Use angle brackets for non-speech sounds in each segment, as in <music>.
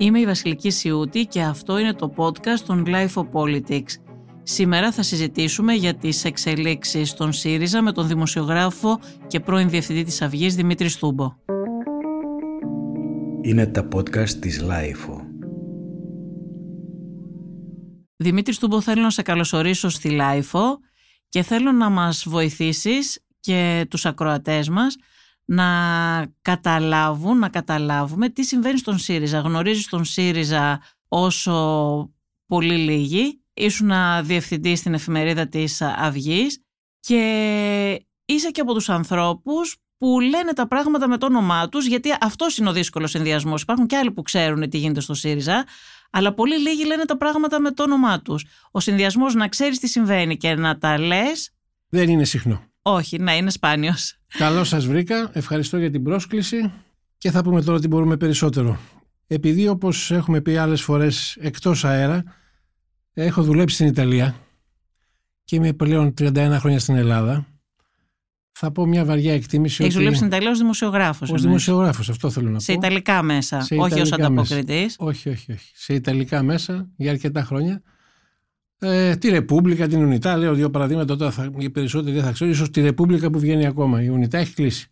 Είμαι η Βασιλική Σιούτη και αυτό είναι το podcast των Life of Politics. Σήμερα θα συζητήσουμε για τις εξελίξεις των ΣΥΡΙΖΑ με τον δημοσιογράφο και πρώην διευθυντή της Αυγής Δημήτρη Στούμπο. Είναι τα podcast της Life. Δημήτρη Στούμπο θέλω να σε καλωσορίσω στη Life και θέλω να μας βοηθήσεις και τους ακροατές μας να καταλάβουν, να καταλάβουμε τι συμβαίνει στον ΣΥΡΙΖΑ. Γνωρίζεις τον ΣΥΡΙΖΑ όσο πολύ λίγοι. Ήσουν διευθυντής στην εφημερίδα της Αυγής και είσαι και από τους ανθρώπους που λένε τα πράγματα με το όνομά τους γιατί αυτός είναι ο δύσκολος συνδυασμός. Υπάρχουν και άλλοι που ξέρουν τι γίνεται στο ΣΥΡΙΖΑ αλλά πολύ λίγοι λένε τα πράγματα με το όνομά τους. Ο συνδυασμός να ξέρεις τι συμβαίνει και να τα λες... Δεν είναι συχνό. Όχι, να είναι σπάνιος. Καλώς σας βρήκα, ευχαριστώ για την πρόσκληση και θα πούμε τώρα τι μπορούμε περισσότερο. Επειδή όπως έχουμε πει άλλες φορές εκτός αέρα, έχω δουλέψει στην Ιταλία και είμαι πλέον 31 χρόνια στην Ελλάδα, θα πω μια βαριά εκτίμηση. Έχεις δουλέψει στην Ιταλία ως δημοσιογράφος. Ω δημοσιογράφος, αυτό θέλω να πω. Σε ιταλικά μέσα, σε όχι ως ανταποκριτής. Όχι, όχι, όχι. Σε ιταλικά μέσα για αρκετά χρόνια. Ε, τη Ρεπούμπλικα, την Ουνιτά, λέω δύο παραδείγματα τώρα, θα, οι περισσότεροι δεν θα ξέρω, ίσως τη Ρεπούμπλικα που βγαίνει ακόμα. Η Ουνιτά έχει κλείσει.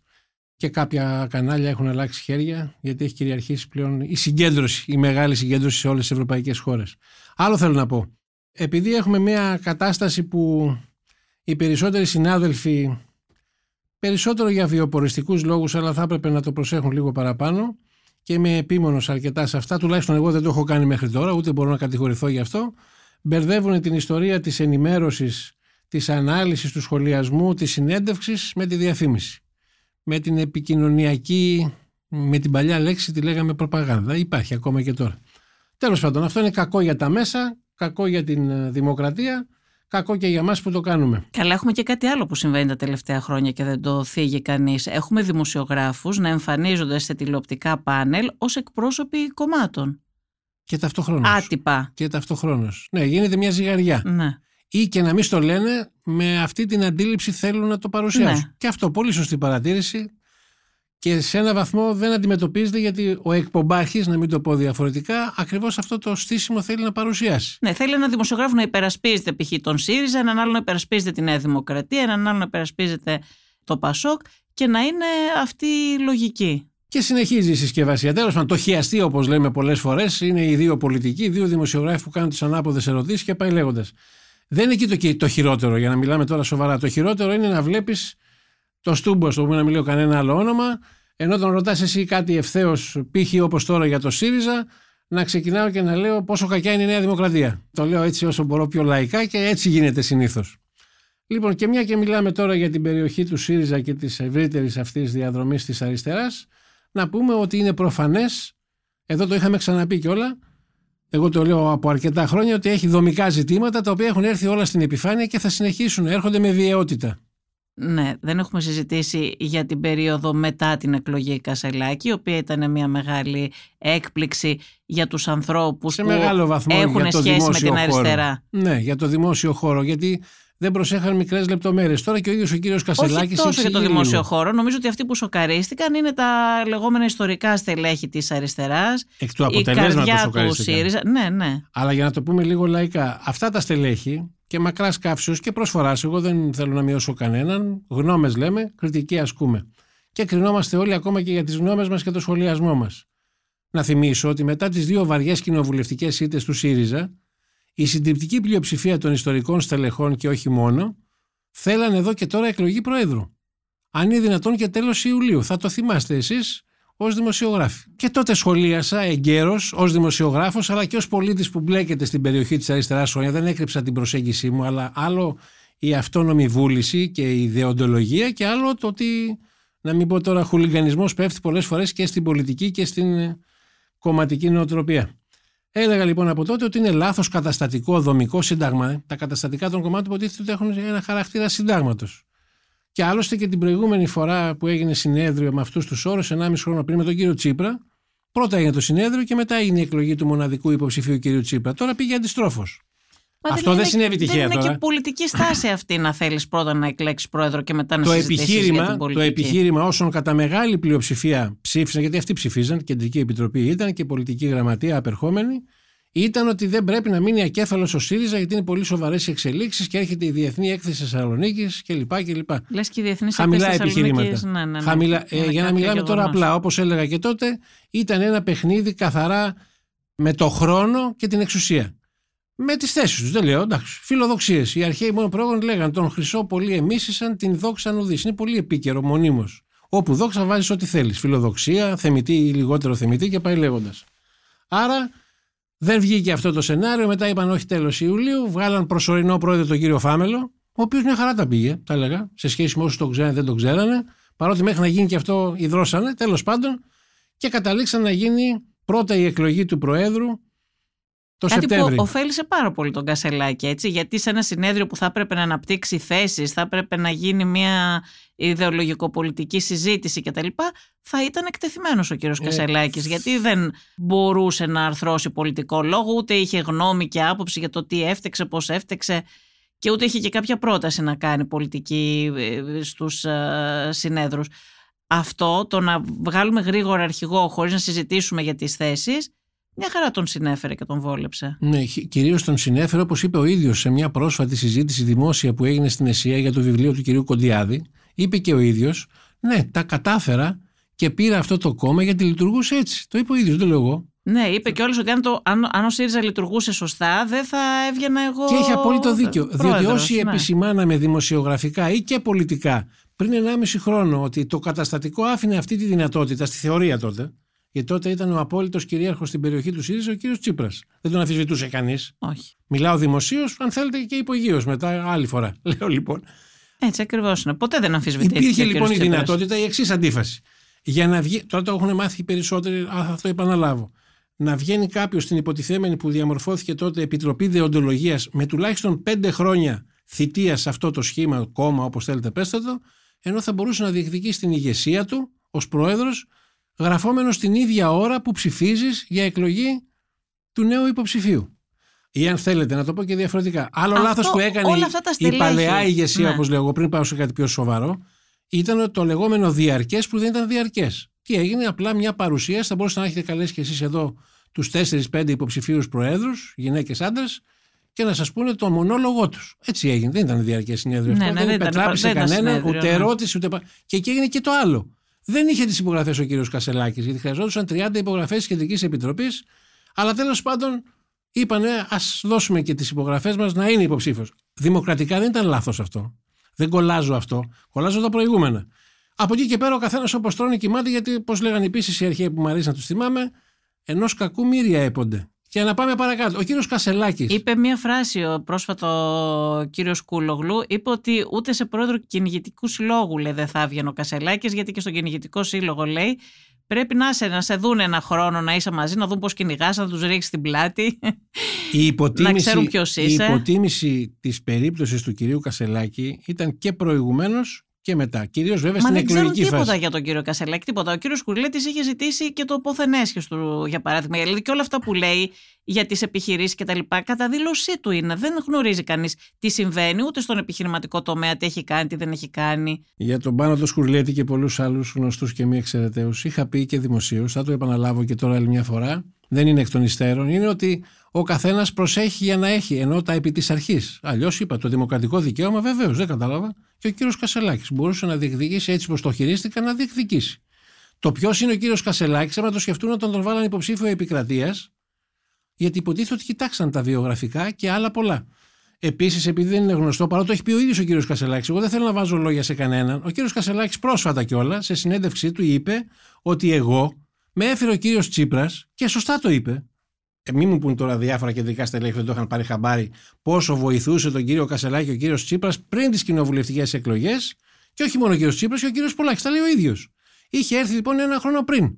Και κάποια κανάλια έχουν αλλάξει χέρια, γιατί έχει κυριαρχήσει πλέον η συγκέντρωση, η μεγάλη συγκέντρωση σε όλες τις ευρωπαϊκές χώρες. Άλλο θέλω να πω. Επειδή έχουμε μια κατάσταση που οι περισσότεροι συνάδελφοι, περισσότερο για βιοποριστικούς λόγους, αλλά θα έπρεπε να το προσέχουν λίγο παραπάνω, και είμαι επίμονος αρκετά σε αυτά, τουλάχιστον εγώ δεν το έχω κάνει μέχρι τώρα, ούτε μπορώ να κατηγορηθώ γι' αυτό μπερδεύουν την ιστορία της ενημέρωσης, της ανάλυσης, του σχολιασμού, της συνέντευξης με τη διαφήμιση. Με την επικοινωνιακή, με την παλιά λέξη τη λέγαμε προπαγάνδα. Υπάρχει ακόμα και τώρα. Τέλος πάντων, αυτό είναι κακό για τα μέσα, κακό για την ε, δημοκρατία, κακό και για μας που το κάνουμε. Καλά, έχουμε και κάτι άλλο που συμβαίνει τα τελευταία χρόνια και δεν το θίγει κανείς. Έχουμε δημοσιογράφους να εμφανίζονται σε τηλεοπτικά πάνελ ως εκπρόσωποι κομμάτων. Και ταυτόχρονα. Άτυπα. Και ταυτόχρονα. Ναι, γίνεται μια ζυγαριά. Ναι. Ή και να μην στο λένε, με αυτή την αντίληψη θέλουν να το παρουσιάσουν. Ναι. Και αυτό πολύ σωστή παρατήρηση. Και σε ένα βαθμό δεν αντιμετωπίζεται γιατί ο εκπομπάρχης, να μην το πω διαφορετικά, ακριβώς αυτό το στήσιμο θέλει να παρουσιάσει. Ναι, θέλει ένα δημοσιογράφο να υπερασπίζεται π.χ. τον ΣΥΡΙΖΑ, έναν άλλο να υπερασπίζεται τη Νέα Δημοκρατία, έναν άλλο να υπερασπίζεται το ΠΑΣΟΚ και να είναι αυτή η λογική. Και συνεχίζει η συσκευασία. Τέλος πάντων, το χιαστή, όπως λέμε πολλές φορές, είναι οι δύο πολιτικοί, οι δύο δημοσιογράφοι που κάνουν τις ανάποδες ερωτήσεις και πάει λέγοντας. Δεν είναι εκεί το, το χειρότερο, για να μιλάμε τώρα σοβαρά. Το χειρότερο είναι να βλέπεις το στούμπο, στο οποίο να μιλάω κανένα άλλο όνομα, ενώ τον ρωτάς εσύ κάτι ευθέως, π.χ. όπως τώρα για το ΣΥΡΙΖΑ, να ξεκινάω και να λέω πόσο κακιά είναι η Νέα Δημοκρατία. Το λέω έτσι όσο μπορώ πιο λαϊκά και έτσι γίνεται συνήθως. Λοιπόν, και μια και μιλάμε τώρα για την περιοχή του ΣΥΡΙΖΑ και της ευρύτερης αυτής διαδρομής της αριστεράς, να πούμε ότι είναι προφανές, εδώ το είχαμε ξαναπεί κιόλα, εγώ το λέω από αρκετά χρόνια, ότι έχει δομικά ζητήματα τα οποία έχουν έρθει όλα στην επιφάνεια και θα συνεχίσουν, έρχονται με βιαιότητα. Ναι, δεν έχουμε συζητήσει για την περίοδο μετά την εκλογή Κασελάκη, η οποία ήταν μια μεγάλη έκπληξη για τους ανθρώπους Σε που μεγάλο βαθμό έχουν για το σχέση με την δημόσιο χώρο. αριστερά. Ναι, για το δημόσιο χώρο, γιατί δεν προσέχαν μικρές λεπτομέρειες. Τώρα και ο ίδιος ο κύριος Κασελάκης. Όχι τόσο για το δημόσιο χώρο. Νομίζω ότι αυτοί που σοκαρίστηκαν είναι τα λεγόμενα ιστορικά στελέχη της αριστεράς. Εκ του η αποτελέσματος καρδιά του σοκαρίστηκαν. ΣΥΡΙΖΑ. Ναι, ναι. Αλλά για να το πούμε λίγο λαϊκά, αυτά τα στελέχη και μακράς καύσεως και προσφοράς, εγώ δεν θέλω να μειώσω κανέναν. Γνώμες λέμε, κριτική ασκούμε. Και κρινόμαστε όλοι ακόμα και για τις γνώμες μας και το σχολιασμό μας. Να θυμίσω ότι μετά τις δύο βαριές κοινοβουλευτικές ήττες του ΣΥΡΙΖΑ, η συντριπτική πλειοψηφία των ιστορικών στελεχών και όχι μόνο, θέλαν εδώ και τώρα εκλογή Προέδρου. Αν είναι δυνατόν και τέλος Ιουλίου. Θα το θυμάστε εσείς ως δημοσιογράφοι. Και τότε σχολίασα εγκαίρως ως δημοσιογράφος, αλλά και ως πολίτης που μπλέκεται στην περιοχή της αριστεράς χρόνια. Δεν έκρυψα την προσέγγιση μου, αλλά άλλο η αυτόνομη βούληση και η ιδεοντολογία, και άλλο το ότι, να μην πω τώρα, χουλιγανισμός πέφτει πολλές φορές και στην πολιτική και στην ε, κομματική νοοτροπία. Έλεγα λοιπόν από τότε ότι είναι λάθος καταστατικό δομικό σύνταγμα. Ε. Τα καταστατικά των κομμάτων υποτίθεται ότι έχουν ένα χαρακτήρα συντάγματος. Και άλλωστε και την προηγούμενη φορά που έγινε συνέδριο με αυτούς τους όρους, 1,5 χρόνο πριν με τον κύριο Τσίπρα, πρώτα έγινε το συνέδριο και μετά έγινε η εκλογή του μοναδικού υποψηφίου κύριο Τσίπρα. Τώρα πήγε αντιστρόφως. Μα Αυτό δεν είναι- συνέβη τυχαία Δεν είναι τώρα. και πολιτική στάση αυτή να θέλεις πρώτα να εκλέξεις πρόεδρο και μετά να το συζητήσεις για επιχείρημα, την το πολιτική. επιχείρημα όσων κατά μεγάλη πλειοψηφία ψήφισαν, γιατί αυτοί ψηφίζαν, κεντρική επιτροπή ήταν και πολιτική γραμματεία απερχόμενη, ήταν ότι δεν πρέπει να μείνει ακέφαλος ο ΣΥΡΙΖΑ γιατί είναι πολύ σοβαρές οι εξελίξεις και έρχεται η Διεθνή Έκθεση Θεσσαλονίκης κλπ. κλπ. Λες και οι διεθνείς Χαμηλά εκθέσεις επιχειρήματα. Θεσσαλονίκης, Ναι, ναι, ναι. Χαμηλά, ε, Είναι για να κάποιο μιλάμε τώρα γεγονός. απλά, όπως έλεγα και τότε, ήταν ένα παιχνίδι καθαρά με το χρόνο και την εξουσία. Με τις θέσεις τους, δεν λέω, εντάξει. Φιλοδοξίες. Οι αρχαίοι μόνο πρόγονοι λέγανε τον Χρυσό πολύ εμίσησαν, την δόξα νουδή. Είναι πολύ επίκαιρο, μονίμως. Όπου δόξα βάζεις ό,τι θέλεις. Φιλοδοξία, θεμητή ή λιγότερο θεμητή και πάει λέγοντας. Άρα δεν βγήκε αυτό το σενάριο. Μετά είπαν όχι τέλος Ιουλίου. Βγάλαν προσωρινό πρόεδρο τον κύριο Φάμελο, ο οποίος μια χαρά τα πήγε, τα έλεγα, σε σχέση με όσους τον ξέρανε δεν τον ξέρανε. Παρότι μέχρι να γίνει και αυτό υδρώσανε, τέλος πάντων, και καταλήξαν να γίνει πρώτα η εκλογή του Προέδρου το Κάτι Σεπτέμβρη. που ωφέλησε πάρα πολύ τον Κασελάκη, έτσι, γιατί σε ένα συνέδριο που θα έπρεπε να αναπτύξει θέσεις, θα έπρεπε να γίνει μια ιδεολογικοπολιτική συζήτηση κτλ. Θα ήταν εκτεθειμένος ο κύριος Ε, Κασελάκης, γιατί δεν μπορούσε να αρθρώσει πολιτικό λόγο, ούτε είχε γνώμη και άποψη για το τι έφτεξε, πώς έφτεξε και ούτε είχε και κάποια πρόταση να κάνει πολιτική ε, στους ε, συνέδρους. Αυτό, το να βγάλουμε γρήγορα αρχηγό χωρίς να συζητήσουμε για τις θέσεις, μια χαρά τον συνέφερε και τον βόλεψε. Ναι, κυρίως τον συνέφερε, όπως είπε ο ίδιος σε μια πρόσφατη συζήτηση δημόσια που έγινε στην ΕΣΥΑ για το βιβλίο του κυρίου Κοντιάδη. Είπε και ο ίδιος, Ναι, τα κατάφερα και πήρα αυτό το κόμμα γιατί λειτουργούσε έτσι. Το είπε ο ίδιος, δεν το λέω εγώ. Ναι, είπε και ότι αν, το, αν, αν ο ΣΥΡΙΖΑ λειτουργούσε σωστά, δεν θα έβγαινα εγώ. Και έχει απόλυτο δίκιο. διότι πρόεδρος, όσοι ναι. επισημάναμε δημοσιογραφικά ή και πολιτικά πριν 1,5 χρόνο ότι το καταστατικό άφηνε αυτή τη δυνατότητα στη θεωρία τότε, γιατί τότε ήταν ο απόλυτος κυρίαρχος στην περιοχή του ΣΥΡΙΖΑ ο κύριος Τσίπρας. Δεν τον αμφισβητούσε κανείς. Όχι. Μιλάω δημοσίως, αν θέλετε και υπογείως μετά, άλλη φορά. <laughs> Λέω λοιπόν. Έτσι ακριβώς είναι. Ποτέ δεν αμφισβητήθηκε. Υπήρχε ο λοιπόν η κύριος Τσίπρας. δυνατότητα η εξής αντίφαση. Για να βγει, τώρα το έχουν μάθει οι περισσότεροι, αλλά θα το επαναλάβω. Να βγαίνει κάποιος στην υποτιθέμενη που διαμορφώθηκε τότε Επιτροπή Δεοντολογίας με τουλάχιστον πέντε χρόνια θητείας σε αυτό το σχήμα, κόμμα, όπως θέλετε πέστε το, ενώ θα μπορούσε να διεκδικήσει την ηγεσία του ως πρόεδρος, γραφόμενος την ίδια ώρα που ψηφίζεις για εκλογή του νέου υποψηφίου. Ή αν θέλετε να το πω και διαφορετικά. Άλλο Αυτό, λάθος που έκανε όλα η- αυτά τα η στελέχη. παλαιά ηγεσία, Ναι. όπως λέω εγώ, πριν πάω σε κάτι πιο σοβαρό, ήταν το λεγόμενο διαρκές που δεν ήταν διαρκές. Τι έγινε, απλά μια παρουσίαση. Θα μπορούσατε να έχετε καλέσει και εσείς εδώ τους 4-5 υποψηφίους προέδρους, γυναίκες άντρες, και να σας πούνε το μονόλογό τους. Έτσι έγινε. Δεν ήταν διαρκές συνέδριο Ναι, αυτό. ναι, δεν δεν ήταν- υπετράπησε δεν ήταν κανένα, συνέδριο, ούτε ναι. ερώτηση, ούτε. πα- Και εκεί έγινε και το άλλο. Δεν είχε τις υπογραφές ο κύριος Κασελάκης, γιατί χρειαζόντουσαν 30 υπογραφές της Κεντρικής Επιτροπής. Αλλά τέλος πάντων είπανε, ας δώσουμε και τις υπογραφές μας να είναι υποψήφιος. Δημοκρατικά δεν ήταν λάθος αυτό. Δεν κολλάζω αυτό. Κολλάζω τα προηγούμενα. Από εκεί και πέρα ο καθένας όπως τρώνε κοιμάται, γιατί όπω λέγανε επίσης οι αρχαίοι που μου αρέσει να τους θυμάμαι, ενός κακού μύρια έπονται. Και να πάμε παρακάτω. Ο κύριος Κασελάκης. Είπε μία φράση ο πρόσφατο κύριος Κούλογλου. Είπε ότι ούτε σε πρόεδρο κυνηγητικού συλλόγου λέει, δεν θα έβγαινε ο Κασελάκης, γιατί και στον κυνηγητικό σύλλογο λέει πρέπει να σε, να σε δουν ένα χρόνο να είσαι μαζί, να δουν πώς κυνηγάς, να τους ρίξεις την πλάτη. Η υποτίμηση, Να ξέρουν ποιος η είσαι. υποτίμηση της περίπτωσης του κυρίου Κασελάκη ήταν και προηγουμένως και μετά. Κυρίως βέβαια Μα στην δεν ξέρουν εκλογική τίποτα φάση. για τον κύριο Κασελάκη, τίποτα. Ο κύριος Κουρλέτης είχε ζητήσει και το πόθεν έσχες του, για παράδειγμα. Δηλαδή και όλα αυτά που λέει για τις επιχειρήσεις κτλ. Κατά δήλωσή του είναι. Δεν γνωρίζει κανείς τι συμβαίνει ούτε στον επιχειρηματικό τομέα, τι έχει κάνει, τι δεν έχει κάνει. Για τον Πάνο το Σκουρλέτη και πολλούς άλλους γνωστούς και μη εξαιρεταίους είχα πει και δημοσίως, θα το επαναλάβω και τώρα άλλη μια φορά, δεν είναι εκ των υστέρων, είναι ότι ο καθένας προσέχει για να έχει, ενώ τα επί της αρχής. Αλλιώς είπα, το δημοκρατικό δικαίωμα βεβαίως, δεν κατάλαβα. Και ο κύριος Κασελάκης μπορούσε να διεκδικήσει έτσι πως το χειρίστηκα να διεκδικήσει. Το ποιος είναι ο κύριος Κασελάκης, άμα το σκεφτούν όταν τον βάλανε υποψήφιο επικρατείας, γιατί υποτίθεται ότι κοιτάξαν τα βιογραφικά και άλλα πολλά. Επίσης, επειδή δεν είναι γνωστό, παρότι το έχει πει ο ίδιος ο κύριος Κασελάκης, εγώ δεν θέλω να βάζω λόγια σε κανέναν. Ο κύριος Κασελάκης πρόσφατα κιόλα, σε συνέντευξή του, είπε ότι εγώ με έφερε ο κύριος Τσίπρας και σωστά το είπε. Ε, μην μου πούν τώρα διάφορα κεντρικά στελέχη που δεν το είχαν πάρει χαμπάρι πόσο βοηθούσε τον κύριο Κασελάκη ο κύριος Τσίπρας πριν τις κοινοβουλευτικές εκλογές και όχι μόνο ο κύριος Τσίπρας και ο κύριος Πολάκης. Τα λέει ο ίδιος. Είχε έρθει λοιπόν ένα χρόνο πριν.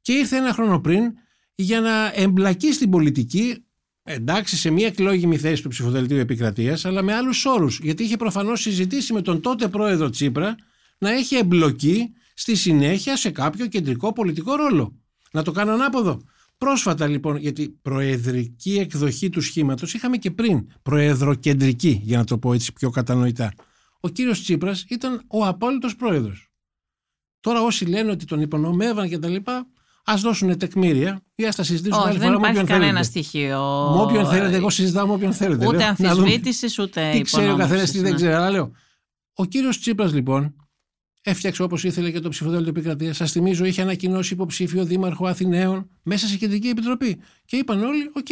Και ήρθε ένα χρόνο πριν για να εμπλακεί στην πολιτική, εντάξει, σε μια εκλόγιμη θέση του ψηφοδελτίου επικρατείας, αλλά με άλλους όρους. Γιατί είχε προφανώς συζητήσει με τον τότε πρόεδρο Τσίπρα να έχει εμπλοκή στη συνέχεια σε κάποιο κεντρικό πολιτικό ρόλο. Να το κάνω ανάποδο. Πρόσφατα λοιπόν, γιατί προεδρική εκδοχή του σχήματος είχαμε και πριν, προεδροκεντρική για να το πω έτσι πιο κατανοητά. Ο κύριος Τσίπρας ήταν ο απόλυτος πρόεδρος. Τώρα όσοι λένε ότι τον υπονομεύαν και τα λοιπά, Α δώσουν τεκμήρια ή ας τα συζητήσουμε Όχι, άλλη δεν φορά με υπάρχει όποιον κανένα θέλετε. στοιχείο. Με όποιον θέλετε, εγώ συζητάω με όποιον θέλετε. Ούτε λέω. Να δούμε αμφισβήτησης, ούτε Τι ξέρει ο καθένας, τι υπονόμευσης, δεν ναι. ξέρει. Αλλά λέω, ο κύριος Τσίπρας λοιπόν έφτιαξε όπως ήθελε και το ψηφοδέλτιο επικρατεία. Σας θυμίζω, είχε ανακοινώσει υποψήφιο δήμαρχο Αθηναίων μέσα σε κεντρική επιτροπή. Και είπαν όλοι, οκ.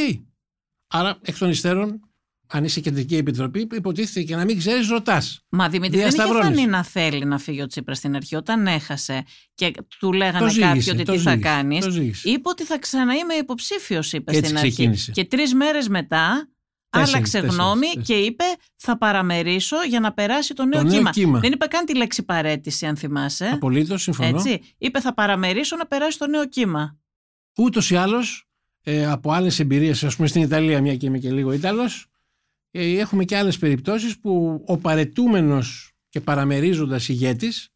Άρα, εκ των υστέρων, αν είσαι κεντρική επιτροπή, υποτίθεται και να μην ξέρεις, ρωτάς. Μα Δημήτρη δεν είχε Διασταυρώνεις. φανεί να θέλει να φύγει ο Τσίπρας στην αρχή. Όταν έχασε και του Το λέγανε ζήγησε, κάποιοι ότι το τι θα ζήγησε, κάνεις, το ζήγησε. είπε ότι θα ξαναείμαι υποψήφιος, είπε Έτσι στην αρχή. ξεκίνησε. Και τρεις μέρες μετά Τέσσερις, άλλαξε τέσσερις, γνώμη τέσσερις. και είπε θα παραμερίσω για να περάσει το νέο, νέο κύμα. κύμα. Δεν είπε καν τη λέξη παρέτηση, αν θυμάσαι. Απολύτως, συμφωνώ. Έτσι. Είπε θα παραμερίσω να περάσει το νέο κύμα. Ούτως ή άλλως, ε, από άλλες εμπειρίες, ας πούμε στην Ιταλία, μια και είμαι και λίγο Ιταλός, ε, έχουμε και άλλες περιπτώσεις που ο παρετούμενος και παραμερίζοντας ηγέτης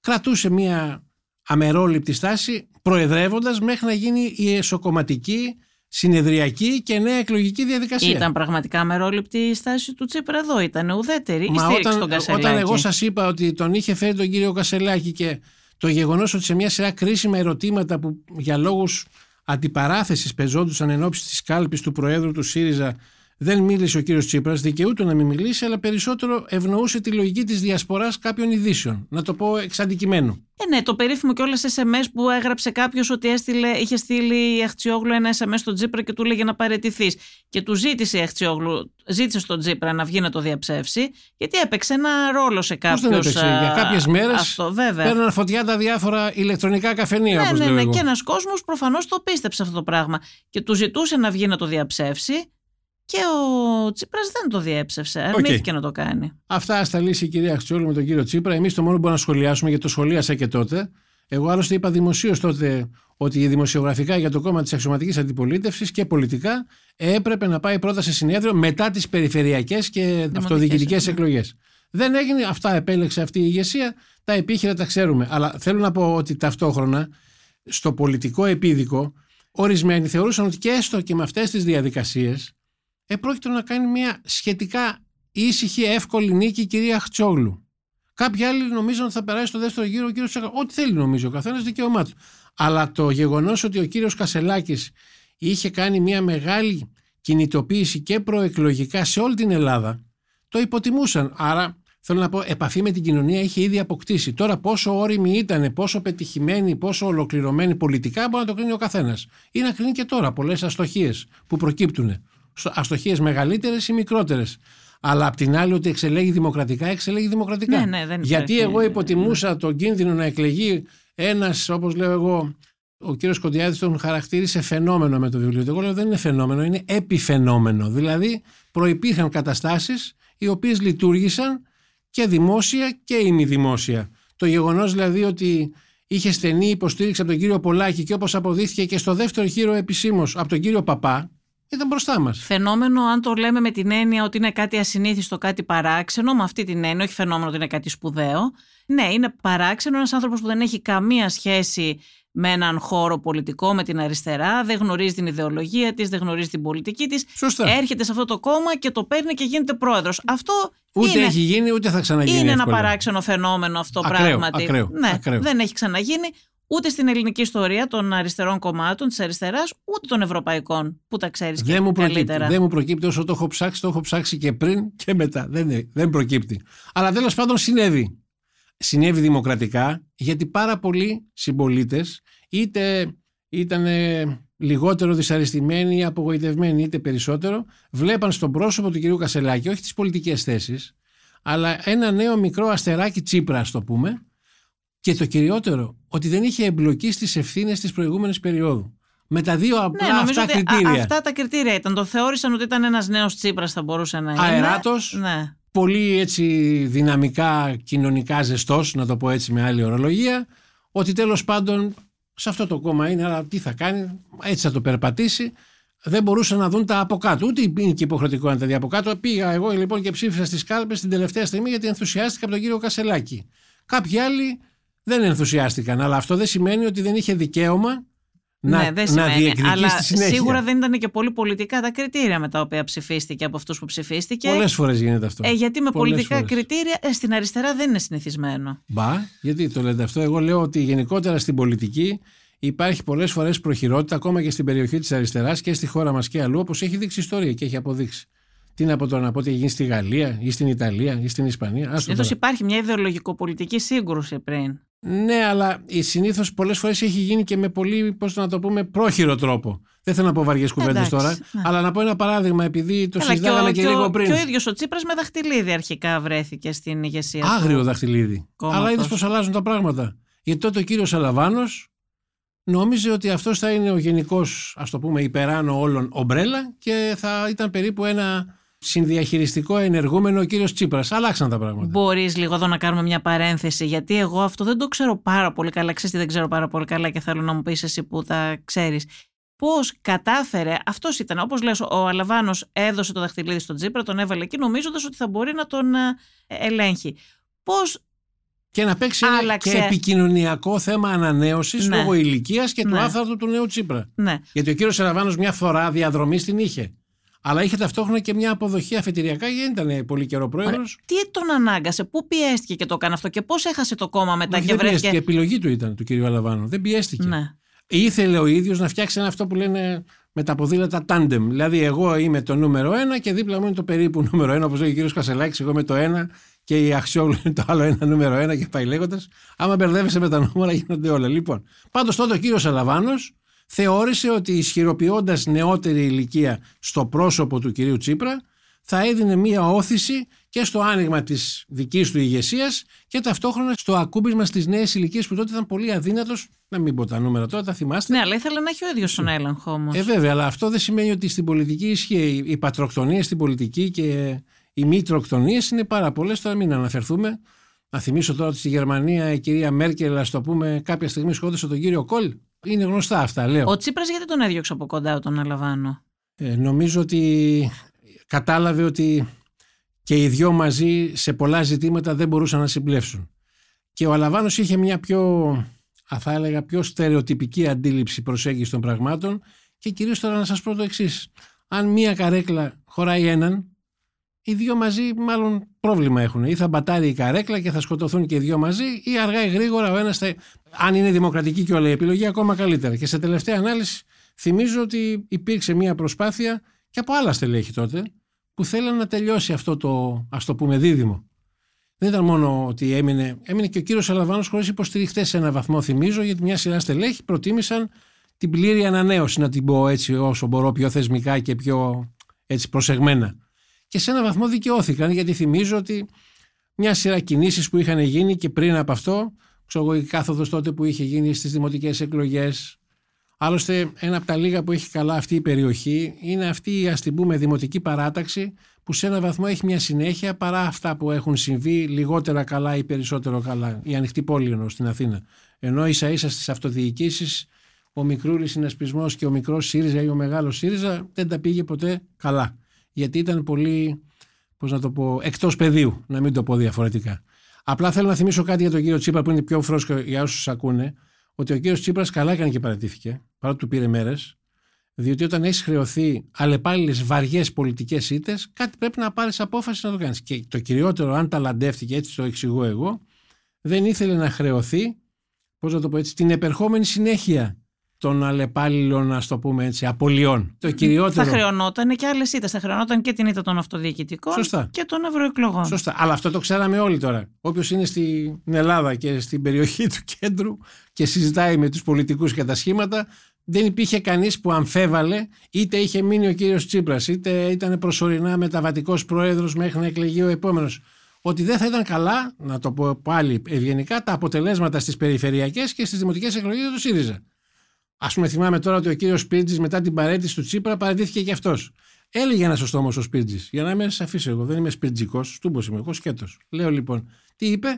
κρατούσε μια αμερόληπτη στάση, προεδρεύοντας μέχρι να γίνει η εσωκομματική, συνεδριακή και νέα εκλογική διαδικασία. Ήταν πραγματικά αμερόληπτη η στάση του Τσίπρα εδώ. Ήταν ουδέτερη. Η Μα στήριξη όταν, στον Κασελάκη. όταν εγώ σας είπα ότι τον είχε φέρει τον κύριο Κασελάκη και το γεγονός ότι σε μια σειρά κρίσιμα ερωτήματα που για λόγους αντιπαράθεσης πεζόντουσαν εν ώψη της κάλπης του Προέδρου του ΣΥΡΙΖΑ δεν μίλησε ο κύριος Τσίπρας, δικαιούται να μην μιλήσει, αλλά περισσότερο ευνοούσε τη λογική της διασποράς κάποιων ειδήσεων. Να το πω εξ αντικειμένου. Ε, ναι, το περίφημο και όλες SMS που έγραψε κάποιος ότι έστειλε, είχε στείλει η Αχτσιόγλου ένα SMS στον Τζίπρα και του έλεγε να παραιτηθεί. Και του ζήτησε η Αχτσιόγλου, ζήτησε στον Τζίπρα να βγει να το διαψεύσει, γιατί έπαιξε ένα ρόλο σε Πώς κάποιους. δεν έπαιξε, για κάποιες μέρες Αυτό, βέβαια. παίρναν φωτιά τα διάφορα ηλεκτρονικά καφενεία, Ναι, όπως ναι, λέω ναι. εγώ. Και ένας κόσμος προφανώς το πίστεψε αυτό το πράγμα. Και του ζητούσε να βγει να το διαψεύσει. Και ο Τσίπρας δεν το διέψευσε. Αρνήθηκε να το κάνει. Αυτά α τα λύσει η κυρία Χτσιόλου με τον κύριο Τσίπρα. Εμείς το μόνο που μπορούμε να σχολιάσουμε, γιατί το σχολίασα και τότε. Εγώ άλλωστε είπα δημοσίως τότε ότι δημοσιογραφικά για το κόμμα της αξιωματικής αντιπολίτευσης και πολιτικά έπρεπε να πάει πρώτα σε συνέδριο μετά τις περιφερειακές και αυτοδιοικητικές ναι. εκλογές. Δεν έγινε, αυτά επέλεξε αυτή η ηγεσία. Τα επίχειρα τα ξέρουμε. Αλλά θέλω να πω ότι ταυτόχρονα στο πολιτικό επίδικο ορισμένοι θεωρούσαν ότι και έστω και με αυτές τις διαδικασίες επρόκειτο να κάνει μια σχετικά ήσυχη, εύκολη νίκη η κυρία Χτσόγλου. Κάποιοι άλλοι νομίζαν ότι θα περάσει στο δεύτερο γύρο ο κύριος Τσάκα. Ό,τι θέλει νομίζω ο καθένας, δικαίωμά του. Αλλά το γεγονός ότι ο κύριος Κασελάκης είχε κάνει μια μεγάλη κινητοποίηση και προεκλογικά σε όλη την Ελλάδα, το υποτιμούσαν. Άρα θέλω να πω, επαφή με την κοινωνία είχε ήδη αποκτήσει. Τώρα, πόσο όρημη ήταν, πόσο πετυχημένη, πόσο ολοκληρωμένη πολιτικά μπορεί να το κρίνει ο καθένας. Ή να κρίνει και τώρα πολλές αστοχίες που προκύπτουν. Αστοχίες μεγαλύτερες ή μικρότερες. Αλλά απ' την άλλη, ότι εξελέγει δημοκρατικά, εξελέγει δημοκρατικά. Ναι, ναι, δεν Γιατί υπάρχει- εγώ υποτιμούσα τον κίνδυνο να εκλεγεί ένας, όπως λέω εγώ, ο κύριος Κοντιάδης τον χαρακτήρισε φαινόμενο με το βιβλίο του. Εγώ λέω δεν είναι φαινόμενο, είναι επιφαινόμενο. Δηλαδή, προπήρχαν καταστάσεις οι οποίες λειτουργήσαν και δημόσια και ημιδημόσια. Το γεγονός δηλαδή ότι είχε στενή υποστήριξη από τον κύριο Πολάκη και όπως αποδείχθηκε και στο δεύτερο γύρο επισήμως από τον κύριο Παπά, ήταν μπροστά μας. Φαινόμενο, αν το λέμε με την έννοια ότι είναι κάτι ασυνήθιστο, κάτι παράξενο, με αυτή την έννοια, όχι φαινόμενο ότι είναι κάτι σπουδαίο. Ναι, είναι παράξενο ένας άνθρωπος που δεν έχει καμία σχέση με έναν χώρο πολιτικό, με την αριστερά, δεν γνωρίζει την ιδεολογία της, δεν γνωρίζει την πολιτική της. Σωστά. Έρχεται σε αυτό το κόμμα και το παίρνει και γίνεται πρόεδρος. Αυτό Ούτε είναι, έχει γίνει, ούτε θα ξαναγίνει. είναι ένα εύκολα. παράξενο φαινόμενο αυτό Ακραίο, πράγματι. ακραίο, ναι, ακραίο. δεν έχει ξαναγίνει ούτε στην ελληνική ιστορία των αριστερών κομμάτων της αριστεράς, ούτε των ευρωπαϊκών, που τα ξέρεις και Δεν μου, προκύπτει, καλύτερα. δεν μου προκύπτει όσο το έχω ψάξει, το έχω ψάξει και πριν και μετά. Δεν, είναι- δεν προκύπτει. Αλλά τέλος πάντων συνέβη. Συνέβη δημοκρατικά γιατί πάρα πολλοί συμπολίτες είτε ήταν λιγότερο δυσαρεστημένοι ή απογοητευμένοι είτε περισσότερο βλέπαν στον πρόσωπο του κυρίου Κασελάκη όχι τις πολιτικές θέσεις αλλά ένα νέο μικρό αστεράκι τσίπρας ας το πούμε και το κυριότερο ότι δεν είχε εμπλοκή στις ευθύνες της προηγούμενης περίοδου. Με τα δύο απλά Ναι, νομίζω αυτά ότι α- κριτήρια. αυτά τα κριτήρια ήταν. Το θεώρησαν ότι ήταν ένας νέος Τσίπρας, θα μπορούσε να είναι. Αεράτος. Ναι. πολύ έτσι δυναμικά κοινωνικά ζεστός, να το πω έτσι με άλλη ορολογία, ότι τέλος πάντων σε αυτό το κόμμα είναι, αλλά τι θα κάνει, έτσι θα το περπατήσει. Δεν μπορούσαν να δουν τα από κάτω. Ούτε είναι και υποχρεωτικό να τα δει από κάτω. Πήγα εγώ λοιπόν και ψήφισα στις κάλπες την τελευταία στιγμή γιατί ενθουσιάστηκα από τον κύριο Κασελάκη. Κάποιοι άλλοι δεν ενθουσιάστηκαν, αλλά αυτό δεν σημαίνει ότι δεν είχε δικαίωμα να, ναι, δεν να σημαίνει. διεκδικεί Αλλά στη συνέχεια. σίγουρα δεν ήταν και πολύ πολιτικά τα κριτήρια με τα οποία ψηφίστηκε από αυτούς που ψηφίστηκε. Πολλές φορές γίνεται αυτό. Ε, γιατί με Πολλές πολιτικά φορές. κριτήρια ε, στην αριστερά δεν είναι συνηθισμένο. Μπα, γιατί το λέτε αυτό. Εγώ λέω ότι γενικότερα στην πολιτική υπάρχει πολλές φορές προχειρότητα ακόμα και στην περιοχή της αριστεράς και στη χώρα μας και αλλού όπως έχει δείξει η ιστορία και έχει αποδείξει. Τι να πω τώρα, να πω ότι έχει γίνει στη Γαλλία ή στην Ιταλία ή στην Ισπανία. Άστο Συνήθως τώρα. υπάρχει μια ιδεολογικο-πολιτική σύγκρουση πριν. Ναι, αλλά συνήθως πολλές φορές έχει γίνει και με πολύ, πώς να το πούμε, πρόχειρο τρόπο. Δεν θέλω να πω βαριές κουβέντες Εντάξει, τώρα, ναι. αλλά να πω ένα παράδειγμα, επειδή το Καλά, συζητάγαμε και, και, ο, λίγο και πριν. ο ίδιος ο Τσίπρας με δαχτυλίδι αρχικά βρέθηκε στην ηγεσία. του. Άγριο δαχτυλίδι. κόμματος. Αλλά είδες πώς αλλάζουν τα πράγματα. Γιατί τότε ο κύριος Αλαβάνος νόμιζε ότι αυτός θα είναι ο γενικός, ας το πούμε, υπεράνω όλων ομπρέλα και θα ήταν περίπου ένα συνδιαχειριστικό ενεργούμενο ο κύριος Τσίπρας. Αλλάξαν τα πράγματα. Μπορείς λίγο εδώ να κάνουμε μια παρένθεση, γιατί εγώ αυτό δεν το ξέρω πάρα πολύ καλά. Ξέρεις τι δεν ξέρω πάρα πολύ καλά και θέλω να μου πεις εσύ που τα ξέρεις. Πώς κατάφερε, αυτός ήταν, όπως λες, ο Αλαβάνος έδωσε το δαχτυλίδι στον Τσίπρα, τον έβαλε εκεί, νομίζοντας ότι θα μπορεί να τον ε, ελέγχει. Πώς Και να παίξει ένα Άλλαξε. και επικοινωνιακό θέμα ανανέωσης Ναι. λόγω ηλικίας και του Ναι. άφθαρτου του νέου Τσίπρα. ναι, Γιατί ο κύριος Σαραβάνο μια φορά διαδρομή την είχε. Αλλά είχε ταυτόχρονα και μια αποδοχή αφετηριακά γιατί δεν ήταν πολύ καιρό πρόεδρος. τι τον ανάγκασε, πού πιέστηκε και το έκανε αυτό και πώς έχασε το κόμμα μετά και Δεν πιέστηκε. βρέθηκε. Επιλογή του ήταν του κύριου Αλαβάνου. Δεν πιέστηκε. Ναι. Ήθελε ο ίδιος να φτιάξει ένα αυτό που λένε με τα ποδήλατα tandem. Δηλαδή, εγώ είμαι το νούμερο ένα και δίπλα μου είναι το περίπου νούμερο ένα, όπως λέει ο κύριος Κασελάκης. Εγώ είμαι το ένα και η Αξιόγλου είναι το άλλο ένα νούμερο ένα και πάει λέγοντας. Άμα μπερδεύεσαι με τα νούμερα, γίνονται όλα. Λοιπόν, πάντως τότε ο κύριος Αλαβάνος θεώρησε ότι ισχυροποιώντας νεότερη ηλικία στο πρόσωπο του κυρίου Τσίπρα, θα έδινε μία όθηση και στο άνοιγμα της δικής του ηγεσίας και ταυτόχρονα στο ακούμπισμα στις νέες ηλικίες που τότε ήταν πολύ αδύνατος. Να μην πω τα νούμερα τώρα, τα θυμάστε. ναι, αλλά ήθελε να έχει ο ίδιος τον έλεγχο όμως. Ε, βέβαια, αλλά αυτό δεν σημαίνει ότι στην πολιτική ισχύει. Οι πατροκτονίε στην πολιτική και οι μη τροκτονίες είναι πάρα πολλές. Τώρα μην αναφερθούμε. Να θυμίσω τώρα ότι στη Γερμανία η κυρία Μέρκελ, ας το πούμε, κάποια στιγμή σκότωσε τον κύριο Κολ. Είναι γνωστά αυτά, λέω. Ο Τσίπρας γιατί τον έδιωξε από κοντά τον Αλαβάνο. Ε, νομίζω ότι κατάλαβε ότι και οι δυο μαζί σε πολλά ζητήματα δεν μπορούσαν να συμπλέψουν. Και ο Αλαβάνος είχε μια πιο, α, θα έλεγα, πιο στερεοτυπική αντίληψη προσέγγισης των πραγμάτων και κυρίως τώρα να σας πω το εξής. Αν μια καρέκλα χωράει έναν, οι δύο μαζί μάλλον πρόβλημα έχουν. Ή θα μπατάρει η καρέκλα και θα σκοτωθούν και οι δύο μαζί, ή αργά ή γρήγορα ο ένας θα. Αν είναι δημοκρατική και όλα η επιλογή, ακόμα καλύτερα. Και σε τελευταία ανάλυση, θυμίζω ότι υπήρξε μια προσπάθεια και από άλλα στελέχη τότε, που θέλαν να τελειώσει αυτό το, ας το πούμε, δίδυμο. Δεν ήταν μόνο ότι έμεινε, έμεινε και ο κύριος Αλαβάνο χωρίς υποστηριχτές σε ένα βαθμό, θυμίζω, γιατί μια σειρά στελέχη προτίμησαν την πλήρη ανανέωση, να την πω έτσι όσο μπορώ, πιο θεσμικά και πιο έτσι προσεγμένα. Και σε ένα βαθμό δικαιώθηκαν, γιατί θυμίζω ότι μια σειρά κινήσεις που είχαν γίνει και πριν από αυτό, ξέρω εγώ, η κάθοδος τότε που είχε γίνει στις δημοτικές εκλογές. Άλλωστε, ένα από τα λίγα που έχει καλά αυτή η περιοχή είναι αυτή η ας την πούμε δημοτική παράταξη που σε ένα βαθμό έχει μια συνέχεια παρά αυτά που έχουν συμβεί λιγότερα καλά ή περισσότερο καλά. Η ανοιχτή πόλη εννοώ στην Αθήνα. Ενώ ίσα ίσα στις αυτοδιοικήσεις ο μικρούλης συνασπισμός και ο μικρός ΣΥΡΙΖΑ ή ο μεγάλος ΣΥΡΙΖΑ δεν τα πήγε ποτέ καλά. Γιατί ήταν πολύ, πώς να το πω, εκτός πεδίου, να μην το πω διαφορετικά. Απλά θέλω να θυμίσω κάτι για τον κύριο Τσίπρα που είναι πιο φρόσκο για όσους ακούνε, ότι ο κύριος Τσίπρας καλά έκανε και παρατήθηκε, παρότι του πήρε μέρες, διότι όταν έχεις χρεωθεί αλλεπάλληλες βαριές πολιτικές ήττες, κάτι πρέπει να πάρεις απόφαση να το κάνεις. Και το κυριότερο, αν ταλαντεύτηκε, έτσι το εξηγώ εγώ, δεν ήθελε να χρεωθεί, πώς να το πω έτσι, την επερχόμενη συνέχεια των αλλεπάλληλων, α το πούμε έτσι, απολειών. Το κυριότερο. Θα χρεωνόταν και άλλες ήττες. Θα χρεωνόταν και την ήττα των αυτοδιοικητικών Σωστά. και των ευρωεκλογών. Σωστά. Αλλά αυτό το ξέραμε όλοι τώρα. Όποιος είναι στην Ελλάδα και στην περιοχή του κέντρου και συζητάει με τους πολιτικούς και τα σχήματα, δεν υπήρχε κανείς που αμφέβαλε, είτε είχε μείνει ο κύριος Τσίπρας, είτε ήταν προσωρινά μεταβατικός πρόεδρος μέχρι να εκλεγεί ο επόμενος. Ότι δεν θα ήταν καλά, να το πω πάλι ευγενικά, τα αποτελέσματα στις περιφερειακές και στις δημοτικές εκλογές του ΣΥΡΙΖΑ. Α πούμε, θυμάμαι τώρα ότι ο κύριος Σπίτζη μετά την παρέτηση του Τσίπρα παραιτήθηκε και αυτός. Έλεγε ένας σωστό όμω ο Σπίτζη, για να είμαι σαφής εγώ, δεν είμαι σπιτζικό, τούμπο είμαι εγώ σκέτος. Λέω λοιπόν, τι είπε,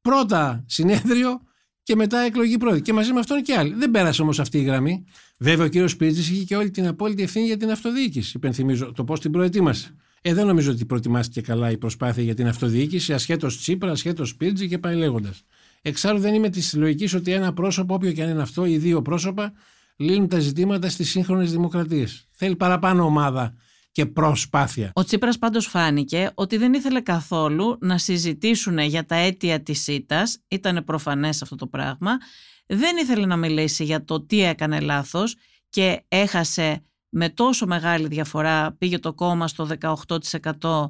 πρώτα συνέδριο και μετά εκλογή πρόεδρου. Και μαζί με αυτόν και άλλοι. Δεν πέρασε όμως αυτή η γραμμή. Βέβαια, ο κύριος Σπίτζη είχε και όλη την απόλυτη ευθύνη για την αυτοδιοίκηση. Υπενθυμίζω το πώς την προετοίμασε. Ε, δεν νομίζω ότι προετοιμάστηκε καλά η προσπάθεια για την αυτοδιοίκηση, ασχέτως Τσίπρα, ασχέτως Σπίτζη και πάει λέγοντας. Εξάλλου δεν είμαι της λογική ότι ένα πρόσωπο, όποιο και αν είναι αυτό, ή δύο πρόσωπα, λύνουν τα ζητήματα στις σύγχρονες δημοκρατίες. Θέλει παραπάνω ομάδα και προσπάθεια. Ο Τσίπρας πάντως φάνηκε ότι δεν ήθελε καθόλου να συζητήσουν για τα αίτια της ΣΥΤΑΣ, ήταν προφανές αυτό το πράγμα, δεν ήθελε να μιλήσει για το τι έκανε λάθος και έχασε με τόσο μεγάλη διαφορά, πήγε το κόμμα στο 18%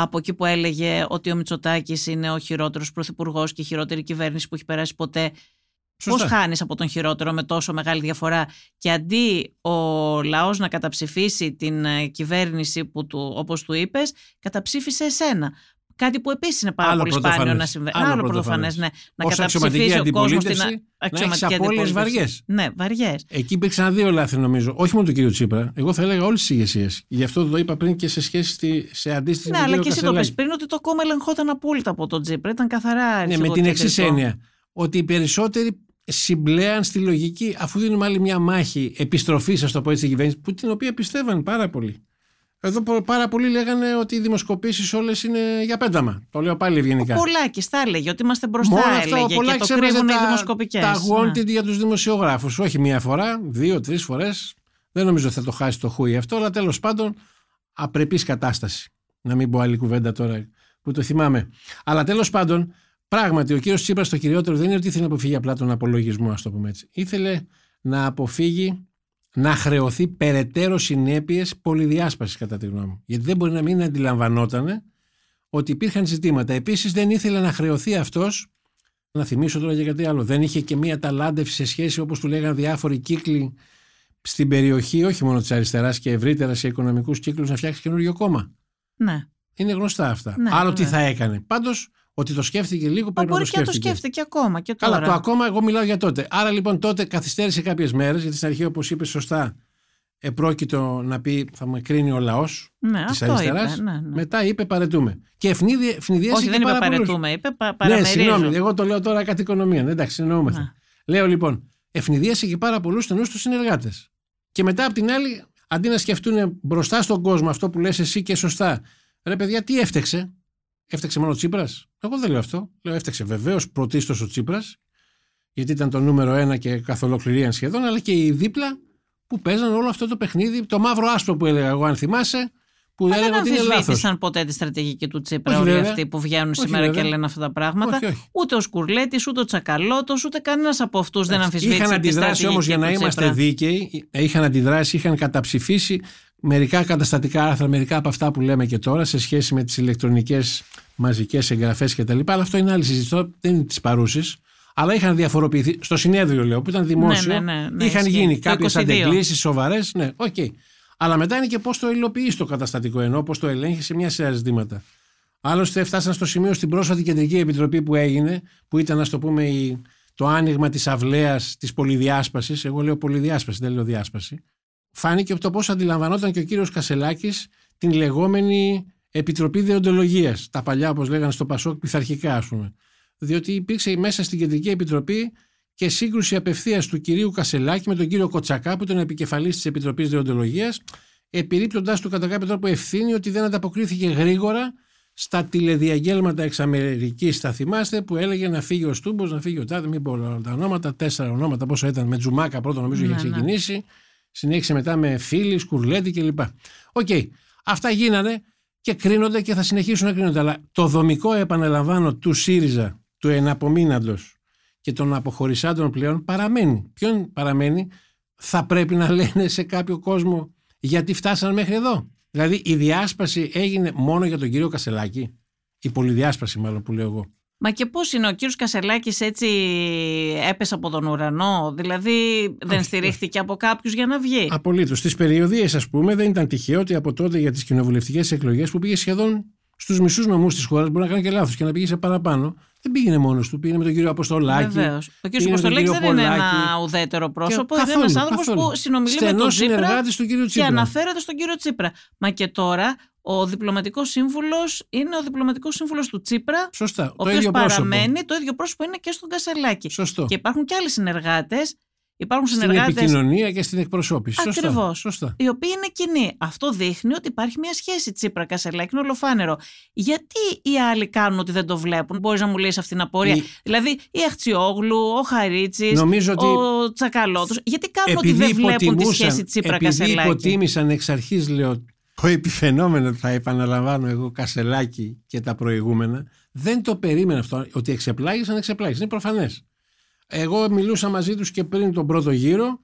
από εκεί που έλεγε ότι ο Μητσοτάκης είναι ο χειρότερος πρωθυπουργός και η χειρότερη κυβέρνηση που έχει περάσει ποτέ Πώς χάνεις από τον χειρότερο με τόσο μεγάλη διαφορά; Και αντί ο λαός να καταψηφίσει την ε, κυβέρνηση που του, όπως του είπες, καταψήφισε εσένα. Κάτι που επίσης είναι πάρα πολύ σπάνιο να συμβαίνει. Άλλο, Άλλο πρωτοφανές, ναι. Να Ως καταψηφίσει ο κόσμος στην αξιωματική αντιπολίτευση. βαριές. Ναι, βαριές. Εκεί υπήρξαν δύο λάθη, νομίζω. Όχι μόνο του κύριου Τσίπρα. Εγώ θα έλεγα όλες τις ηγεσίες. Γι' αυτό το είπα πριν και σε σχέση στη, σε αντίστοιχη. Ναι, αλλά και εσύ το πει πριν ότι το κόμμα ελεγχόταν απόλυτα από τον Τσίπρα. Ήταν καθαρά Ναι, με την εξή έννοια. Ότι οι περισσότεροι συμπλέαν στη λογική, αφού δίνουμε άλλη μια μάχη επιστροφής, ας το πω έτσι, στην κυβέρνηση, που την οποία πιστεύαν πάρα πολύ. Εδώ πάρα πολλοί λέγανε ότι οι δημοσκοπήσεις όλες είναι για πένταμα. Το λέω πάλι ευγενικά. Ο Πολάκης τα έλεγε ότι είμαστε μπροστά. Μόνο αυτό, έλεγε, ο και το κρύβουν τα, οι δημοσκοπικές. Τα wanted ναι. για τους δημοσιογράφους. Όχι μία φορά, δύο, τρεις φορές. Δεν νομίζω ότι θα το χάσει το χούι αυτό, αλλά τέλος πάντων απρεπής κατάσταση. Να μην πω άλλη κουβέντα τώρα που το θυμάμαι. Αλλά τέλος πάντων Πράγματι, ο κύριος Τσίπρας το κυριότερο δεν είναι ότι ήθελε να αποφύγει απλά τον απολογισμό, ας το πούμε έτσι. Ήθελε να αποφύγει να χρεωθεί περαιτέρω συνέπειες πολυδιάσπασης, κατά τη γνώμη μου. Γιατί δεν μπορεί να μην αντιλαμβανόταν ότι υπήρχαν ζητήματα. Επίσης, δεν ήθελε να χρεωθεί αυτός. Να θυμίσω τώρα για κάτι άλλο. Δεν είχε και μία ταλάντευση σε σχέση, όπως του λέγανε διάφοροι κύκλοι στην περιοχή, όχι μόνο της αριστεράς και ευρύτερας σε οικονομικούς κύκλους, να φτιάξει καινούριο κόμμα. Ναι. Είναι γνωστά αυτά. Ναι, Άλλο τι θα έκανε. Πάντως, ότι το σκέφτηκε λίγο πρέπει να το σκέφτηκε. Μπορεί και να το σκέφτηκε ακόμα και τώρα. Καλά, το ακόμα εγώ μιλάω για τότε. Άρα λοιπόν τότε καθυστέρησε κάποιες μέρες, γιατί στην αρχή, όπως είπες σωστά, επρόκειτο να πει θα με κρίνει ο λαός ναι, της αριστεράς. Ναι, ναι. Μετά είπε παρετούμε. Και ευνηδίασε Όχι, δεν είπε παρετούμε, είπε πα, Ναι, συγγνώμη, εγώ το λέω τώρα κατ' οικονομία. Ναι, εντάξει, εννοούμεθα. Ναι. Λέω λοιπόν, ευνηδίασε και πάρα πολλούς στενούς τους συνεργάτες. Και μετά απ' την άλλη, αντί να σκεφτούν μπροστά στον κόσμο αυτό που λες εσύ και σωστά, ρε παιδιά, τι έφτεξε, Έφταξε μόνο ο Τσίπρας; Εγώ δεν λέω αυτό. Λέω έφταξε βεβαίως πρωτίστως ο Τσίπρας, γιατί ήταν το νούμερο ένα και καθ' ολοκληρία σχεδόν, αλλά και οι δίπλα που παίζαν όλο αυτό το παιχνίδι, το μαύρο άσπρο που έλεγα εγώ, αν θυμάσαι. Που Μα δεν αμφισβήτησαν ποτέ τη στρατηγική του Τσίπρα όλοι αυτοί που βγαίνουν όχι, σήμερα βέβαια. και λένε αυτά τα πράγματα. Όχι, όχι. Ούτε ο Σκουρλέτης, ούτε ο Τσακαλώτος, ούτε κανένας από αυτούς δεν αμφισβήτησε. Είχαν αντιδράσει όμως για να είμαστε δίκαιοι, είχαν αντιδράσει, είχαν καταψηφίσει μερικά καταστατικά άρθρα, μερικά από αυτά που λέμε και τώρα σε σχέση με τις ηλεκτρονικές μαζικές εγγραφές κτλ. Αλλά αυτό είναι άλλη συζήτηση. Δεν είναι της παρούσης. Αλλά είχαν διαφοροποιηθεί. Στο συνέδριο, λέω, που ήταν δημόσιο, ναι, ναι, ναι, ναι είχαν γίνει κάποιες αντεγκλήσεις σοβαρές. Ναι, ok. Okay. Αλλά μετά είναι και πώς το υλοποιείς το καταστατικό ενώ, πώς το ελέγχεις σε μια σειρά ζητήματα. Άλλωστε, φτάσαν στο σημείο στην πρόσφατη κεντρική επιτροπή που έγινε, που ήταν, ας το πούμε, η, το άνοιγμα της αυλαίας της πολυδιάσπασης. Εγώ λέω πολυδιάσπαση, δεν λέω διάσπαση φάνηκε από το πώς αντιλαμβανόταν και ο κύριος Κασελάκης την λεγόμενη Επιτροπή Δεοντολογίας. Τα παλιά, όπως λέγανε στο Πασόκ, πειθαρχικά, ας πούμε. Διότι υπήρξε μέσα στην Κεντρική Επιτροπή και σύγκρουση απευθείας του κυρίου Κασελάκη με τον κύριο Κοτσακά, που ήταν επικεφαλής της Επιτροπής Δεοντολογίας, επιρρύπτοντας του κατά κάποιο τρόπο ευθύνη ότι δεν ανταποκρίθηκε γρήγορα στα τηλεδιαγγέλματα εξ Αμερικής, θα θυμάστε, που έλεγε να φύγει ο Στούμπος, να φύγει ο Τάδε, μην πω τα ονόματα, τέσσερα ονόματα, πόσο ήταν, με Τζουμάκα πρώτο νομίζω ναι, είχε ναι. ξεκινήσει. Ναι συνέχισε μετά με Φίλη, Σκουρλέτη κλπ. Ok. Okay. Αυτά γίνανε και κρίνονται και θα συνεχίσουν να κρίνονται. Αλλά το δομικό, επαναλαμβάνω, του ΣΥΡΙΖΑ, του εναπομείναντος και των αποχωρισάντων πλέον παραμένει. Ποιον παραμένει, θα πρέπει να λένε σε κάποιο κόσμο γιατί φτάσαν μέχρι εδώ. Δηλαδή η διάσπαση έγινε μόνο για τον κύριο Κασελάκη. Η πολυδιάσπαση μάλλον που λέω εγώ. Μα και πώς είναι ο κύριος Κασελάκης έτσι έπεσε από τον ουρανό, δηλαδή δεν στηρίχθηκε από κάποιους για να βγει; Απολύτως. Στις περιοδίες ας πούμε δεν ήταν τυχαίο ότι από τότε για τις κοινοβουλευτικές εκλογές που πήγε σχεδόν στους μισούς νομούς της χώρας, μπορεί να κάνει και λάθος και να πήγε σε παραπάνω. Δεν πήγαινε μόνος του, πήγαινε με τον κύριο Αποστολάκη. Βεβαίως. Ο κύριος Αποστολάκης δεν είναι ένα ουδέτερο πρόσωπο, είναι ένας άνθρωπος που συνομιλεί με τον Τσίπρα του κύριο Τσίπρα. και αναφέρεται στον κύριο Τσίπρα. Μα και τώρα ο διπλωματικός σύμβουλος είναι ο διπλωματικός σύμβουλος του Τσίπρα. Σωστά. Ο οποίος παραμένει, το ίδιο πρόσωπο είναι και στον Κασελάκη. Σωστό. Και υπάρχουν και άλλοι συνεργάτες υπάρχουν Στην συνεργάτες. επικοινωνία και στην εκπροσώπηση. Σωστά. Ακριβώς. Σωστά. Οι οποίοι είναι κοινοί. Αυτό δείχνει ότι υπάρχει μια σχέση Τσίπρα Κασελάκη, είναι ολοφάνερο. Γιατί οι άλλοι κάνουν ότι δεν το βλέπουν, μπορείς να μου λύσεις αυτήν την απορία. Η- Δηλαδή η Αχτσιόγλου, ο Χαρίτσης, Νομίζω ότι ο Τσακαλώτος. Γιατί κάνουν ότι επειδή δεν βλέπουν τη υποτιμούσαν, σχέση Τσίπρα επειδή Κασελάκη. υποτίμησαν εξ αρχής λέω το επιφαινόμενο θα επαναλαμβάνω εγώ Κασελάκη και τα προηγούμενα δεν το περίμενα αυτό ότι εξεπλάγησαν εξεπλάγησαν είναι προφανές εγώ μιλούσα μαζί τους και πριν τον πρώτο γύρο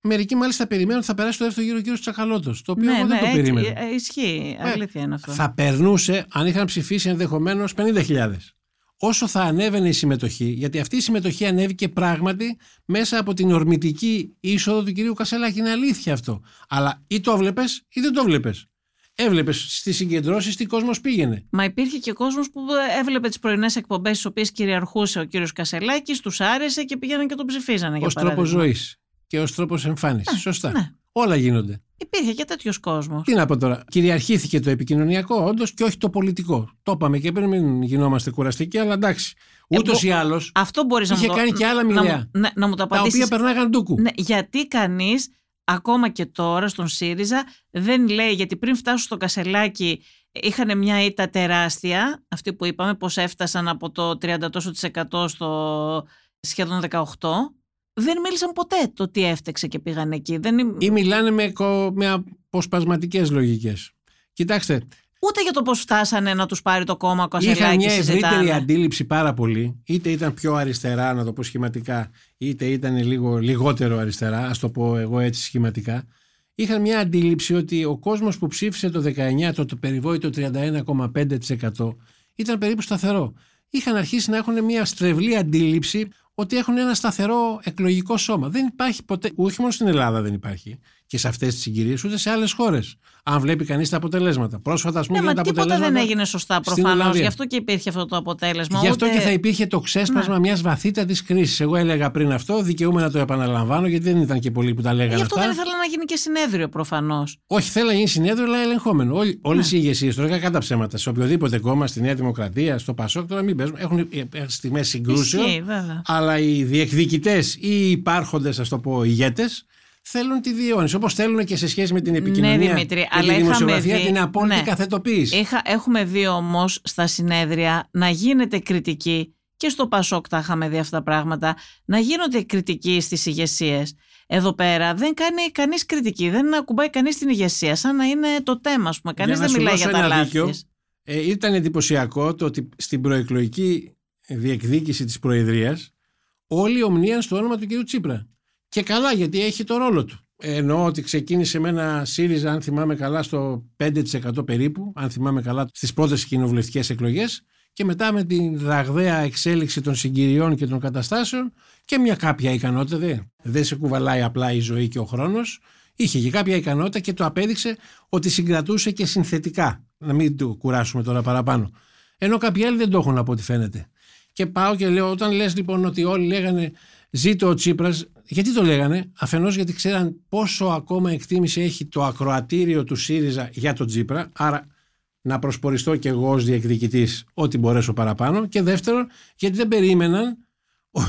μερικοί μάλιστα περιμένουν ότι θα περάσει το δεύτερο γύρο ο κύριος Τσακαλώτος το οποίο ναι, εγώ ναι, δεν το έτσι, περίμενα ε, ισχύει. Ε, Αλήθεια είναι αυτό. θα περνούσε αν είχαν ψηφίσει ενδεχομένως 50.000. Όσο θα ανέβαινε η συμμετοχή, γιατί αυτή η συμμετοχή ανέβηκε πράγματι μέσα από την ορμητική είσοδο του κυρίου Κασελάκη. Είναι αλήθεια αυτό. Αλλά ή το έβλεπε ή δεν το έβλεπε. Έβλεπες στις συγκεντρώσεις τι κόσμος πήγαινε. Μα υπήρχε και κόσμος που έβλεπε τις πρωινές εκπομπές, στις οποίες κυριαρχούσε ο κύριος Κασελάκης, τους άρεσε και πήγαιναν και τον ψηφίζανε. για Ω τρόπο παράδειγμα. ζωής και ως τρόπος εμφάνισης. Σωστά. ναι. Όλα γίνονται. Υπήρχε και τέτοιος κόσμος. Τι να πω τώρα. Κυριαρχήθηκε το επικοινωνιακό, όντως, και όχι το πολιτικό. Το είπαμε και πριν, μην γινόμαστε κουραστικοί, αλλά εντάξει. Ούτως μπο- ή άλλως, Αυτό μπορείς να Είχε μου το κάνει και άλλα να, μοιραία. μου, ναι, να μου το τα απαντήσεις. οποία περνάγαν ντούκου. Ναι, γιατί κανείς, ακόμα και τώρα στον ΣΥΡΙΖΑ, δεν λέει, γιατί πριν φτάσουν στο Κασελάκι είχαν μια ήττα τεράστια, αυτή που είπαμε, πως έφτασαν από το 30% τόσο της εκατό στο σχεδόν 18%. Δεν μίλησαν ποτέ το τι έφταξε και πήγαν εκεί. Δεν... ή μιλάνε με, κο- με αποσπασματικές λογικές. Κοιτάξτε, Ούτε για το πώς φτάσανε να τους πάρει το κόμμα ο Κασελάκη είχαν μια συζητάνε. ευρύτερη αντίληψη πάρα πολύ, είτε ήταν πιο αριστερά, να το πω σχηματικά, είτε ήταν λίγο λιγότερο αριστερά, ας το πω εγώ έτσι σχηματικά. Είχαν μια αντίληψη ότι ο κόσμος που ψήφισε το 19, το, το περιβόητο 31,5% ήταν περίπου σταθερό. Είχαν αρχίσει να έχουν μια στρεβλή αντίληψη ότι έχουν ένα σταθερό εκλογικό σώμα. Δεν υπάρχει ποτέ, όχι μόνο στην Ελλάδα δεν υπάρχει και σε αυτές τις συγκυρίες, ούτε σε άλλες χώρες. Αν βλέπει κανείς τα αποτελέσματα. Πρόσφατα, ας πούμε, Ναι, για μα τα τίποτα αποτελέσματα. δεν έγινε σωστά στην προφανώς. Ολλανδία. Γι' αυτό και υπήρχε αυτό το αποτέλεσμα. Γι' αυτό Ούτε- και θα υπήρχε το ξέσπασμα Ναι. μιας βαθύτατης κρίσης. Εγώ έλεγα πριν αυτό, δικαιούμαι να το επαναλαμβάνω, γιατί δεν ήταν και πολλοί που τα λέγανε Γι' αυτό αυτά. δεν ήθελα να γίνει και συνέδριο προφανώς. Όχι, θέλω να γίνει συνέδριο, αλλά ελεγχόμενο. Όλες Ναι. οι ηγεσίες, τώρα κατά ψέματα, σε οποιοδήποτε κόμμα, στη Νέα Δημοκρατία, στο Πασόκ, τώρα μην παίζουν. Έχουν στιγμές συγκρούσεων. Ισχύει, βέβαια. Αλλά οι διεκδικητές ή οι υπάρχοντες, ας το πω, ηγέτες, θέλουν τη διαιώνιση. Όπως θέλουν και σε σχέση με την επικοινωνία Ναι, Δημήτρη, και αλλά τη είχαμε δημοσιογραφία δει- την απόλυτη ναι. καθετοποίηση. Είχα, έχουμε δει όμως στα συνέδρια να γίνεται κριτική και στο Πασόκ τα είχαμε δει αυτά τα πράγματα, να γίνονται κριτικοί στις ηγεσίες. Εδώ πέρα δεν κάνει κανείς κριτική, δεν ακουμπάει κανείς την ηγεσία, σαν να είναι το θέμα, ας πούμε. Κανείς Για να δεν σου μιλάει δώσω για τα ένα λάθη. δίκιο, της. Ε, ήταν εντυπωσιακό το ότι στην προεκλογική διεκδίκηση της Προεδρίας όλοι ομνίαν στο όνομα του κ. Τσίπρα. Και καλά γιατί έχει το ρόλο του. Εννοώ ότι ξεκίνησε με ένα ΣΥΡΙΖΑ, αν θυμάμαι καλά, στο 5% περίπου, αν θυμάμαι καλά, στις πρώτες κοινοβουλευτικές εκλογές και μετά με την ραγδαία εξέλιξη των συγκυριών και των καταστάσεων και μια κάποια ικανότητα, δεν, δεν σε κουβαλάει απλά η ζωή και ο χρόνος, είχε και κάποια ικανότητα και το απέδειξε ότι συγκρατούσε και συνθετικά. Να μην το κουράσουμε τώρα παραπάνω. Ενώ κάποιοι άλλοι δεν το έχουν από ό,τι φαίνεται. Και πάω και λέω, όταν λες λοιπόν ότι όλοι λέγανε ζήτω ο Τσίπρας, γιατί το λέγανε, αφενός γιατί ξέραν πόσο ακόμα εκτίμηση έχει το ακροατήριο του ΣΥΡΙΖΑ για τον Τσίπρα, άρα να προσποριστώ και εγώ ως διεκδικητής ό,τι μπορέσω παραπάνω και δεύτερον γιατί δεν περίμεναν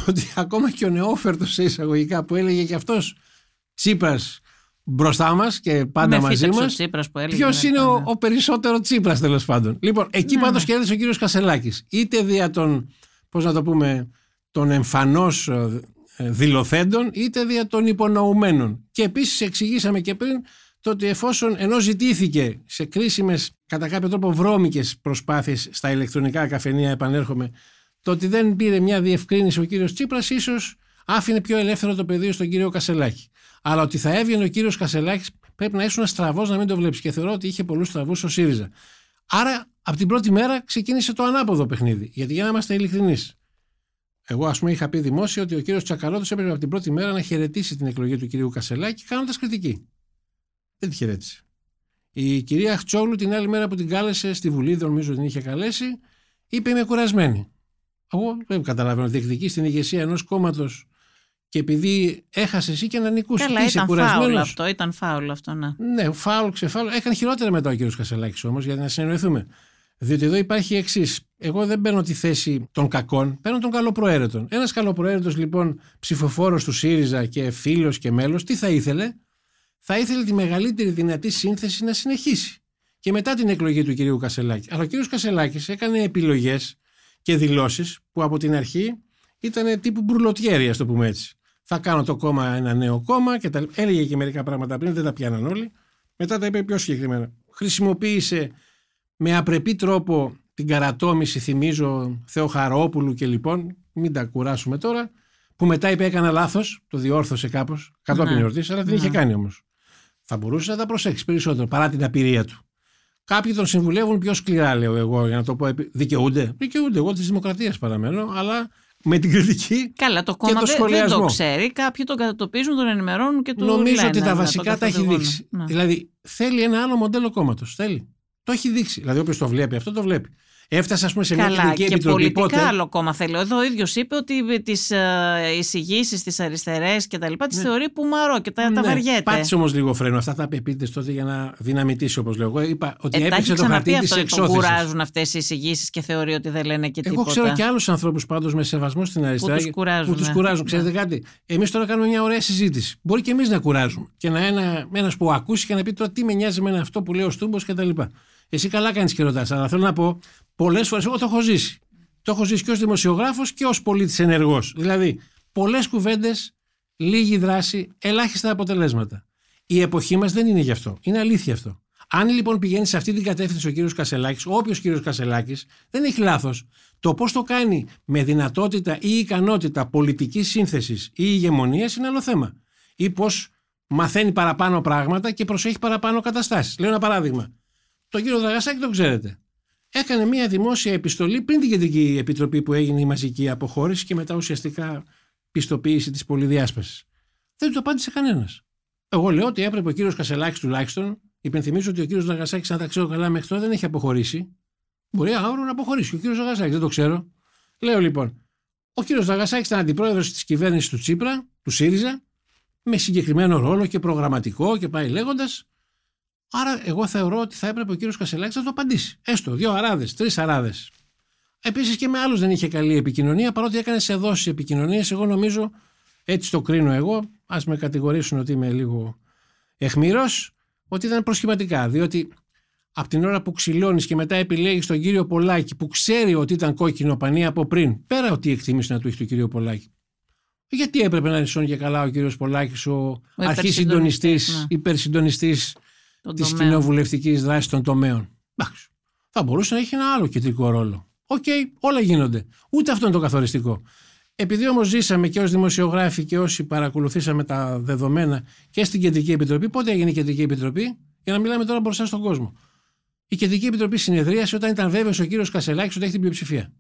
ότι ακόμα και ο νεόφερτος σε εισαγωγικά που έλεγε και αυτός Τσίπρας μπροστά μας και πάντα Με μαζί φύτεψε ο μας Τσίπρας που έλεγε, Ποιος ναι, είναι ο, ναι. ο περισσότερο Τσίπρας τέλος πάντων. Λοιπόν, εκεί Ναι, πάντως ναι. κέρδισε ο κύριος Κασελάκης. Είτε δια των, πώς να το πούμε, των εμφανώς δηλωθέντων, είτε δια των υπονοουμένων. Και επίσης εξηγήσαμε και πριν το ότι εφόσον ενώ ζητήθηκε σε κρίσιμες, κατά κάποιο τρόπο βρώμικες προσπάθειες στα ηλεκτρονικά καφενεία, επανέρχομαι, το ότι δεν πήρε μια διευκρίνηση ο κύριος Τσίπρας, ίσως άφηνε πιο ελεύθερο το πεδίο στον κύριο Κασελάκη. Αλλά ότι θα έβγαινε ο κύριος Κασελάκης πρέπει να ήσουν στραβός να μην το βλέπεις. Και θεωρώ ότι είχε πολλούς στραβούς ο ΣΥΡΙΖΑ. Άρα από την πρώτη μέρα ξεκίνησε το ανάποδο παιχνίδι. Γιατί για να είμαστε ειλικρινείς. Εγώ, ας πούμε, είχα πει δημόσια ότι ο κύριος Τσακαλώτος έπρεπε από την πρώτη μέρα να χαιρετήσει την εκλογή του κυρίου Κασελάκη κάνοντας κριτική. Δεν τη χαιρέτησε. Η κυρία Χτσόγλου την άλλη μέρα που την κάλεσε στη Βουλή, δεν νομίζω την είχε καλέσει, είπε Είμαι κουρασμένη. Εγώ δεν καταλαβαίνω. Διεκδικεί στην ηγεσία ενός κόμματος και επειδή έχασε εσύ και να νικούσε. Καλά, Τι είσαι ήταν φάουλ κουρασμένος; αυτό, ήταν φάουλ αυτό, ναι. Ναι, φάουλ, ξεφάουλ. Έκανε χειρότερα μετά ο κύριος Κασελάκης όμως, για να συνεννοηθούμε. Διότι εδώ υπάρχει εξής. Εγώ δεν παίρνω τη θέση των κακών, παίρνω των καλοπροαίρετων. Ένας καλοπροαίρετος λοιπόν ψηφοφόρος του ΣΥΡΙΖΑ και φίλος και μέλος, τι θα ήθελε, θα ήθελε τη μεγαλύτερη δυνατή σύνθεση να συνεχίσει. Και μετά την εκλογή του κυρίου Κασελάκη. Αλλά ο κύριος Κασελάκης έκανε επιλογές και δηλώσεις που από την αρχή ήταν τύπου μπουρλοτιέρη, ας το πούμε έτσι. Θα κάνω το κόμμα ένα νέο κόμμα και τα... έλεγε και μερικά πράγματα πριν, δεν τα πιάναν όλοι. Μετά τα είπε πιο συγκεκριμένα. Χρησιμοποίησε με απρεπή τρόπο την καρατόμηση, θυμίζω, Θεοχαρόπουλου και λοιπόν, μην τα κουράσουμε τώρα, που μετά είπε έκανα λάθος, το διόρθωσε κάπως, κατόπιν ναι. εορτής, αλλά την είχε ναι. κάνει όμως. Θα μπορούσε να τα προσέξει περισσότερο παρά την απειρία του. Κάποιοι τον συμβουλεύουν πιο σκληρά, λέω εγώ, για να το πω. Δικαιούνται. Δικαιούνται. Εγώ της Δημοκρατίας παραμένω, αλλά με την κριτική. Καλά, το κόμμα το δεν, το ξέρει. Κάποιοι τον κατατοπίζουν, τον ενημερώνουν και του Νομίζω λένε, ότι τα βασικά τα έχει δείξει. Ναι. Δηλαδή, θέλει ένα άλλο μοντέλο κόμματος. Θέλει. Το έχει δείξει. Δηλαδή, όποιος το βλέπει αυτό, το βλέπει. Έφτασε, ας πούμε, σε μια Καλά, κοινωνική και επιτροπή. Πολιτικά πότε... άλλο κόμμα θέλω. Εδώ ο ίδιος είπε ότι τις uh, εισηγήσεις, τις αριστερές και τα λοιπά, τις ναι. θεωρεί πουμαρό και τα, ναι. τα βαριέται. Πάτησε όμως λίγο φρένο. Αυτά τα πείτε τότε για να δυναμητήσει, όπως λέω. Εγώ είπα ότι ε, έπαιξε το χαρτί της εξώθησης. Που κουράζουν αυτές οι εισηγήσεις και θεωρεί ότι δεν λένε και τίποτα. Εγώ ξέρω και άλλους ανθρώπους πάντως με σεβασμό στην αριστερά. Που του κουράζουν. Που τους κουράζουν. Ναι. Ξέρετε κάτι; Εμείς τώρα κάνουμε μια ωραία συζήτηση. Μπορεί και εμείς να κουράζουμε. Και να ένα που ακούσει και να πει τώρα τι με νοιάζει με αυτό που λέει ο Στούμπος κτλ. Εσύ καλά κάνεις και ρωτάς. Αλλά θέλω να πω, πολλές φορές εγώ το έχω ζήσει. Το έχω ζήσει και ως δημοσιογράφος και ως πολίτης ενεργός. Δηλαδή, πολλές κουβέντες, λίγη δράση, ελάχιστα αποτελέσματα. Η εποχή μας δεν είναι γι' αυτό. Είναι αλήθεια αυτό. Αν λοιπόν πηγαίνει σε αυτή την κατεύθυνση ο κύριος Κασελάκης, όποιος κύριος Κασελάκης, δεν έχει λάθος. Το πώς το κάνει με δυνατότητα ή ικανότητα πολιτικής σύνθεσης ή ηγεμονίας είναι άλλο θέμα. Ή πώς μαθαίνει παραπάνω πράγματα και προσέχει παραπάνω καταστάσεις. Λέω ένα παράδειγμα. Τον κύριο Δραγασάκη τον ξέρετε. Έκανε μια δημόσια επιστολή πριν την Κεντρική Επιτροπή που έγινε η μαζική αποχώρηση και μετά ουσιαστικά πιστοποίηση της πολυδιάσπασης. Δεν του απάντησε κανένας. Εγώ λέω ότι έπρεπε ο κύριος Κασελάκης τουλάχιστον, υπενθυμίζω ότι ο κύριος Δραγασάκη, αν τα ξέρω καλά μέχρι τώρα, δεν έχει αποχωρήσει. Μπορεί αύριο να αποχωρήσει. Ο κύριος Δραγασάκη, δεν το ξέρω. Λέω λοιπόν, ο κύριος Δραγασάκη ήταν αντιπρόεδρος της κυβέρνησης του Τσίπρα, του ΣΥΡΙΖΑ, με συγκεκριμένο ρόλο και προγραμματικό και πάει λέγοντας. Άρα, εγώ θεωρώ ότι θα έπρεπε ο κύριος Κασελάκης να το απαντήσει. Έστω δύο αράδες, τρεις αράδες. Επίσης και με άλλους δεν είχε καλή επικοινωνία, παρότι έκανε σε δόσεις επικοινωνία. Εγώ νομίζω, έτσι το κρίνω εγώ, ας με κατηγορήσουν ότι είμαι λίγο αιχμηρός, ότι ήταν προσχηματικά. Διότι από την ώρα που ξυλώνεις και μετά επιλέγεις τον κύριο Πολάκη, που ξέρει ότι ήταν κόκκινο πανί από πριν, πέρα ότι η εκτίμηση να του έχει τον κύριο Πολάκη. Γιατί έπρεπε να είναι και καλά ο κύριος Πολάκης, ο, ο αρχής συντονιστής, ναι. υπερσυντονιστής της κοινοβουλευτικής δράσης των τομέων. Εντάξει. Θα μπορούσε να έχει ένα άλλο κεντρικό ρόλο. Οκ, όλα γίνονται. Ούτε αυτό είναι το καθοριστικό. Επειδή όμως ζήσαμε και ως δημοσιογράφοι και όσοι παρακολουθήσαμε τα δεδομένα και στην Κεντρική Επιτροπή, πότε έγινε η Κεντρική Επιτροπή, για να μιλάμε τώρα μπροστά στον κόσμο. Η Κεντρική Επιτροπή συνεδρίασε όταν ήταν βέβαιος ο κύριος Κασελάκης ότι έχει την πλειοψηφία.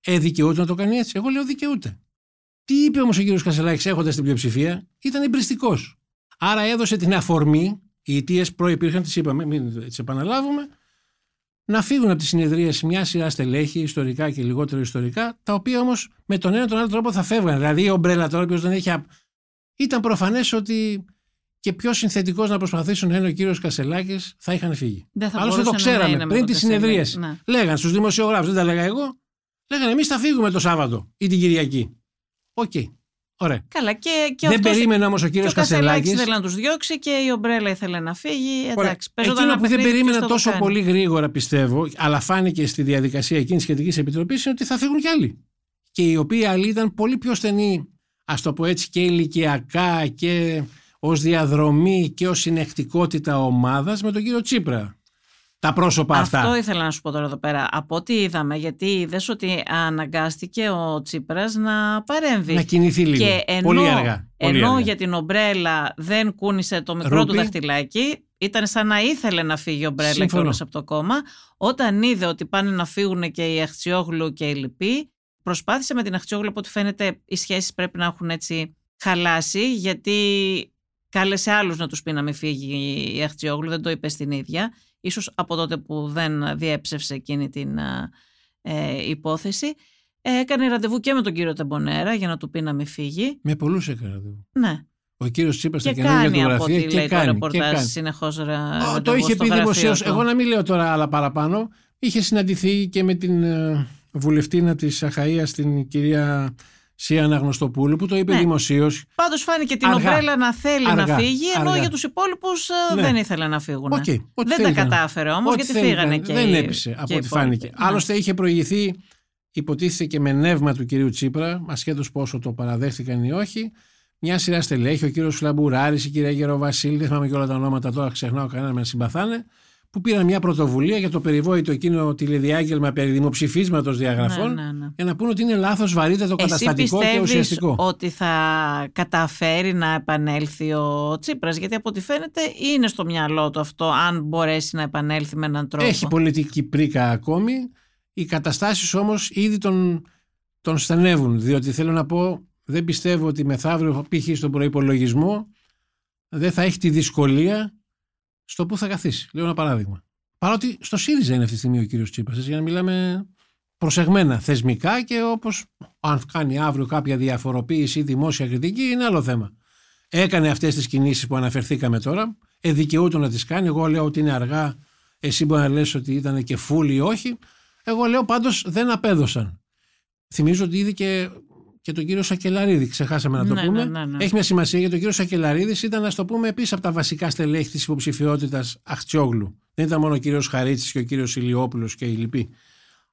Ε, δικαιούται να το κάνει έτσι; Εγώ λέω δικαιούται. Τι είπε όμως ο κύριος Κασελάκης έχοντας την πλειοψηφία, ήταν εμπριστικός. Άρα έδωσε την αφορμή οι αιτίες προπήρχαν, τις είπαμε, μην τις επαναλάβουμε, να φύγουν από τη συνεδρία μια σειρά στελέχη, ιστορικά και λιγότερο ιστορικά, τα οποία όμως με τον ένα τον άλλο τρόπο θα φεύγαν. Δηλαδή η Ομπρέλα τώρα, ο δεν έχει. Ήταν προφανές ότι και πιο συνθετικός να προσπαθήσουν να είναι ο κύριος Κασελάκης, θα είχαν φύγει. Άλλωστε το ξέραμε πριν τη συνεδρίαση. Ναι. Λέγαν στους δημοσιογράφους, δεν τα λέγα εγώ, λέγανε εμείς θα φύγουμε το Σάββατο ή την Κυριακή. Ok. Okay. Ωραία. Καλά, και, και δεν περίμενε όμως ο κύριος Κασελάκης. ήθελε να τους διώξει και η Ομπρέλα ήθελε να φύγει. Εντάξει, Εκείνο που δεν περίμενε τόσο πολύ γρήγορα, πιστεύω, αλλά φάνηκε στη διαδικασία εκείνης τη σχετικής επιτροπής, είναι ότι θα φύγουν κι άλλοι. Και οι οποίοι άλλοι ήταν πολύ πιο στενοί, ας το πω έτσι, και ηλικιακά και ως διαδρομή και ως συνεκτικότητα ομάδας με τον κύριο Τσίπρα τα πρόσωπα Αυτό αυτά. Αυτό ήθελα να σου πω τώρα εδώ πέρα. Από ό,τι είδαμε, γιατί είδες ότι αναγκάστηκε ο Τσίπρας να παρέμβει. Να κινηθεί λίγο. Και ενώ, πολύ αργά. Πολύ ενώ για την ομπρέλα δεν κούνησε το μικρό του δαχτυλάκι, ήταν σαν να ήθελε να φύγει η ομπρέλα και από το κόμμα. Όταν είδε ότι πάνε να φύγουν και οι Αχτσιόγλου και οι λοιποί, προσπάθησε με την Αχτσιόγλου, από ό,τι φαίνεται οι σχέσεις πρέπει να έχουν έτσι χαλάσει, γιατί κάλεσε άλλους να τους πει να μην φύγει η Αχτσιόγλου, δεν το είπε στην ίδια ίσως από τότε που δεν διέψευσε εκείνη την ε, υπόθεση. Ε, έκανε ραντεβού και με τον κύριο Τεμπονέρα για να του πει να μην φύγει. Με πολλούς έκανε ραντεβού. Ναι. Ο κύριος Τσίπρα στα καινούργια του γραφεία και, λέει κάνει. Το ρεπορτάζ συνεχώς. Το είχε πει δημοσίως. Εγώ να μην λέω τώρα άλλα παραπάνω. είχε συναντηθεί και με την ε, βουλευτήνα της Αχαΐας, την κυρία Σία Αναγνωστοπούλου, που το είπε Ναι. δημοσίως. Πάντως φάνηκε την Αργά. ομπρέλα να θέλει Αργά. να φύγει, ενώ Αργά. για τους υπόλοιπους ε, Ναι. δεν ήθελε να φύγουν. Οκ, ό,τι δεν τα θέλει ήταν. κατάφερε όμως, Ό,τι γιατί θέλει φύγανε ήταν. και Δεν οι- έπεισε και από οι ό,τι υπόλοιποι. φάνηκε. Ναι. Άλλωστε είχε προηγηθεί, υποτίθεται και με νεύμα του κυρίου Τσίπρα, ασχέτω πόσο το παραδέχτηκαν ή όχι, μια σειρά στελέχη, ο κύριος Φλαμπουράρης, η κυρία Γεροβασίλη, δεν θυμάμαι και όλα τα ονόματα τώρα, ξεχνάω κανένα με να συμπαθάνε, που πήραν μια πρωτοβουλία για το περιβόητο εκείνο τηλεδιάγγελμα περί δημοψηφίσματος διαγραφών, Ναι, ναι, ναι. για να πούνε ότι είναι λάθος, βαρύτατο, Εσύ καταστατικό και πιστεύεις ουσιαστικό. ότι θα καταφέρει να επανέλθει ο Τσίπρας; Γιατί από ό,τι φαίνεται είναι στο μυαλό του αυτό αν μπορέσει να επανέλθει με έναν τρόπο. Έχει πολιτική πρίκα ακόμη. Οι καταστάσεις όμως ήδη τον, τον στενεύουν. Διότι θέλω να πω, δεν πιστεύω ότι μεθαύριο π.χ. στον προϋπολογισμό δεν θα έχει τη δυσκολία στο που θα καθίσει. Λέω ένα παράδειγμα. Παρότι στο ΣΥΡΙΖΑ είναι αυτή τη στιγμή ο κύριος Τσίπρας, έτσι, για να μιλάμε προσεγμένα θεσμικά και όπως αν κάνει αύριο κάποια διαφοροποίηση ή δημόσια κριτική είναι άλλο θέμα. Έκανε αυτές τις κινήσεις που αναφερθήκαμε τώρα, εδικαιούτο να τις κάνει. Εγώ λέω ότι είναι αργά, εσύ μπορεί να λες ότι ήταν και φούλη ή όχι. Εγώ λέω πάντως δεν απέδωσαν. Θυμίζω ότι είδε και, και τον κύριο Σακελαρίδη, ξεχάσαμε να το Ναι, πούμε. ναι, ναι, ναι. Έχει μια σημασία γιατί ο κύριος Σακελαρίδης ήταν, ας το πούμε, επίση από τα βασικά στελέχη της υποψηφιότητας Αχτσιόγλου. Δεν ήταν μόνο ο κύριος Χαρίτσης και ο κύριος Ηλιόπουλος και οι λοιποί.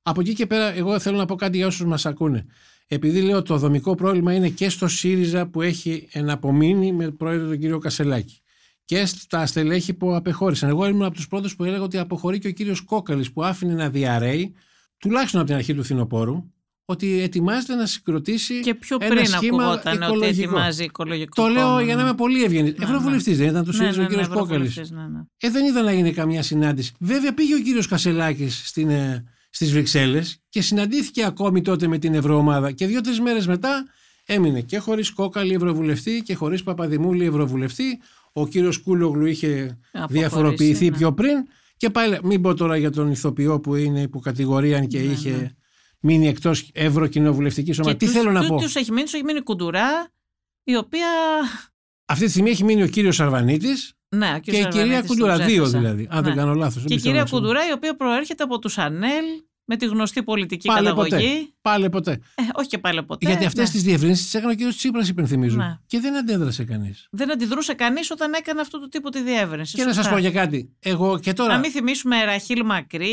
Από εκεί και πέρα, εγώ θέλω να πω κάτι για όσους μας ακούνε. Επειδή λέω το δομικό πρόβλημα είναι και στο ΣΥΡΙΖΑ που έχει εναπομείνει με πρόεδρο τον κύριο Κασελάκη και στα στελέχη που απεχώρησαν. Εγώ ήμουν από τους πρώτους που έλεγα ότι αποχωρεί και ο κύριος Κόκαλης που άφηνε να διαρρέει, τουλάχιστον από την αρχή του φθινοπόρου, ότι ετοιμάζεται να συγκροτήσει Και πιο ένα πριν σχήμα ακουγόταν ότι οικολογικό. ετοιμάζει οικολογικό Το λέω κόμμα, για να ναι. είμαι πολύ ευγενής. Ναι, Ευρωβουλευτής δεν ήταν του ΣΥΡΙΖΑ ο κύριος Κόκαλης. Ευρωβουλευτής, ναι, ναι. Ε, δεν είδα να γίνει καμιά συνάντηση. Βέβαια πήγε ο κύριος Κασελάκης ε, στις Βρυξέλλες και συναντήθηκε ακόμη τότε με την Ευρωομάδα. Και δύο-τρεις μέρες μετά έμεινε και χωρίς Κόκαλη Ευρωβουλευτή και χωρίς Παπαδημούλη Ευρωβουλευτή. Ο κύριος Κούλογλου είχε Αποχωρήσει, διαφοροποιηθεί ναι. πιο πριν. Και πάλι, μην πω τώρα για τον ηθοποιό που είναι υποκατηγορίαν και Ναι, είχε ναι. Μείνει εκτός Ευρωκοινοβουλευτικής σώμα. Και Τι τους- θέλω να του- πω; Τους έχει μείνει, τους έχει μείνει κουντουρά, η οποία. Αυτή τη στιγμή έχει μείνει ο κύριος Αρβανίτη Ναι, ο και κύριος η κυρία Αρβανίτης Κουντουρά. τον Δύο ξέχασα. δηλαδή. Αν δεν Ναι. κάνω λάθος. Και η κυρία Κουντουρά, η οποία προέρχεται από τους Ανέλ με τη γνωστή πολιτική Πάλι καταγωγή. ποτέ. Πάλι ποτέ. Ε, όχι και πάλι ποτέ. Γιατί αυτές ναι. τις διευρύνσεις τις έκανε ο κύριος Τσίπρας, υπενθυμίζω. Ναι. Και δεν αντέδρασε κανείς. Δεν αντιδρούσε κανείς όταν έκανε αυτού του τύπου τη διεύρυνση. Και να σας Σωστά. πω για κάτι. Εγώ και τώρα. Να μην θυμίσουμε Ραχίλ Μακρύ,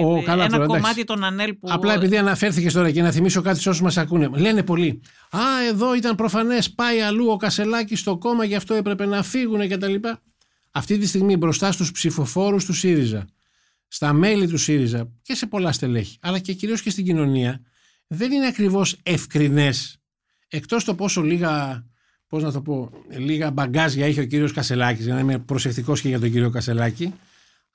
Ω, καλά ένα τώρα, εντάξει. κομμάτι των Ανέλ που. Απλά επειδή αναφέρθηκε τώρα και να θυμίσω κάτι σε όσους μας ακούνε. Λένε πολλοί. Α, εδώ ήταν προφανές, πάει αλλού ο Κασελάκης στο κόμμα, γι' αυτό έπρεπε να φύγουν κτλ. Αυτή τη στιγμή μπροστά στους ψηφοφόρους του ΣΥΡΙΖΑ, στα μέλη του ΣΥΡΙΖΑ και σε πολλά στελέχη, αλλά και κυρίως και στην κοινωνία, δεν είναι ακριβώς ευκρινές. Εκτός το πόσο λίγα, πώς να το πω, λίγα μπαγκάζια είχε ο κύριος Κασελάκης, για να είμαι προσεκτικός και για τον κύριο Κασελάκη.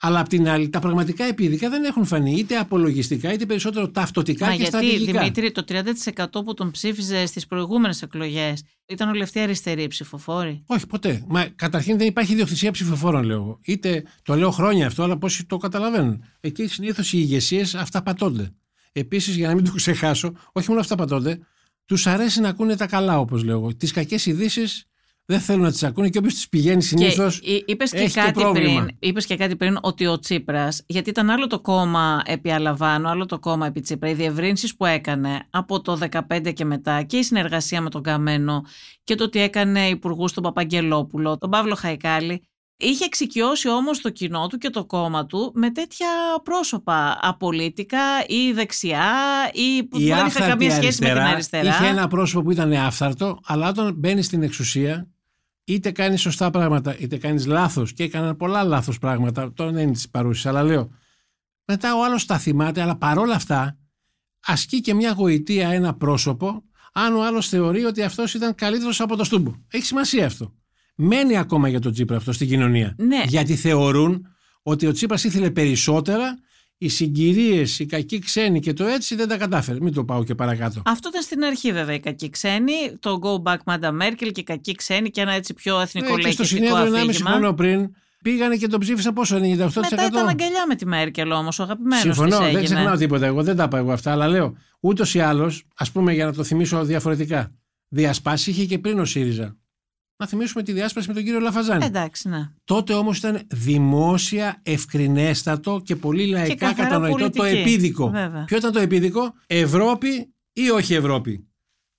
Αλλά απ' την άλλη, τα πραγματικά επίδικα δεν έχουν φανεί είτε απολογιστικά είτε περισσότερο ταυτοτικά Μα και γιατί, στρατηγικά. Δημήτρη, το 30% που τον ψήφιζε στις προηγούμενες εκλογές ήταν όλοι αυτοί αριστεροί ψηφοφόροι; Όχι, ποτέ. Μα καταρχήν δεν υπάρχει ιδιοκτησία ψηφοφόρων, λέω εγώ. Είτε το λέω χρόνια αυτό, αλλά πόσοι το καταλαβαίνουν. Εκεί συνήθως οι ηγεσίες αυταπατώνται. Επίσης, για να μην το ξεχάσω, όχι μόνο αυταπατώνται, τους αρέσει να ακούνε τα καλά, όπως λέω εγώ. Τις κακές ειδήσεις δεν θέλουν να τις ακούνε και όποιος τις πηγαίνει συνήθως. Και είπες και, έχει και κάτι πρόβλημα. πριν, είπες και κάτι πριν ότι ο Τσίπρας, γιατί ήταν άλλο το κόμμα επί Αλαβάνου, άλλο το κόμμα επί Τσίπρα, οι διευρύνσεις που έκανε από το 2015 και μετά και η συνεργασία με τον Καμένο και το ότι έκανε υπουργούς τον Παπαγγελόπουλο, τον Παύλο Χαϊκάλη, είχε εξοικειώσει όμως το κοινό του και το κόμμα του με τέτοια πρόσωπα απολύτικα ή δεξιά ή που Η δεν είχαν άφθαρτη καμία σχέση με την αριστερά. Είχε ένα πρόσωπο που ήταν άφθαρτο, αλλά όταν μπαίνει στην εξουσία, είτε κάνεις σωστά πράγματα, είτε κάνεις λάθος. Και έκαναν πολλά λάθος πράγματα. Τώρα δεν είναι της παρούσης, αλλά λέω. Μετά ο άλλος τα θυμάται, αλλά παρόλα αυτά ασκεί και μια γοητεία ένα πρόσωπο, αν ο άλλος θεωρεί ότι αυτός ήταν καλύτερος από το Στούμπο. Έχει σημασία αυτό. Μένει ακόμα για τον Τσίπρα αυτό στην κοινωνία. Ναι. Γιατί θεωρούν ότι ο Τσίπρας ήθελε περισσότερα, οι συγκυρίες, οι κακοί ξένοι και το έτσι δεν τα κατάφερε. Μην το πάω και παρακάτω. Αυτό ήταν στην αρχή βέβαια οι κακοί ξένοι, το Go Back Madame Merkel και οι κακοί ξένοι και ένα έτσι πιο Ε, εθνικό και στο λαϊκιστικό συνέδριο 1,5 αφήγημα. χρόνο πριν πήγανε και τον ψήφισαν πόσο, 98%. Μετά ήταν αγκαλιά με τη Μέρκελ όμως, ο αγαπημένος Συμφωνώ, της δεν έγινε. ξεχνάω τίποτα. Εγώ δεν τα είπα εγώ αυτά, αλλά λέω ούτως ή άλλως, ας πούμε για να το θυμίσω διαφορετικά. Διασπάσει είχε και πριν ο ΣΥΡΙΖΑ. Να θυμίσουμε τη διάσπαση με τον κύριο Λαφαζάνη. Εντάξει, ναι. Τότε όμως ήταν δημόσια, ευκρινέστατο και πολύ λαϊκά καθαρά κατανοητό το πολιτική. επίδικο. Βέβαια. Ποιο ήταν το επίδικο, Ευρώπη ή όχι Ευρώπη;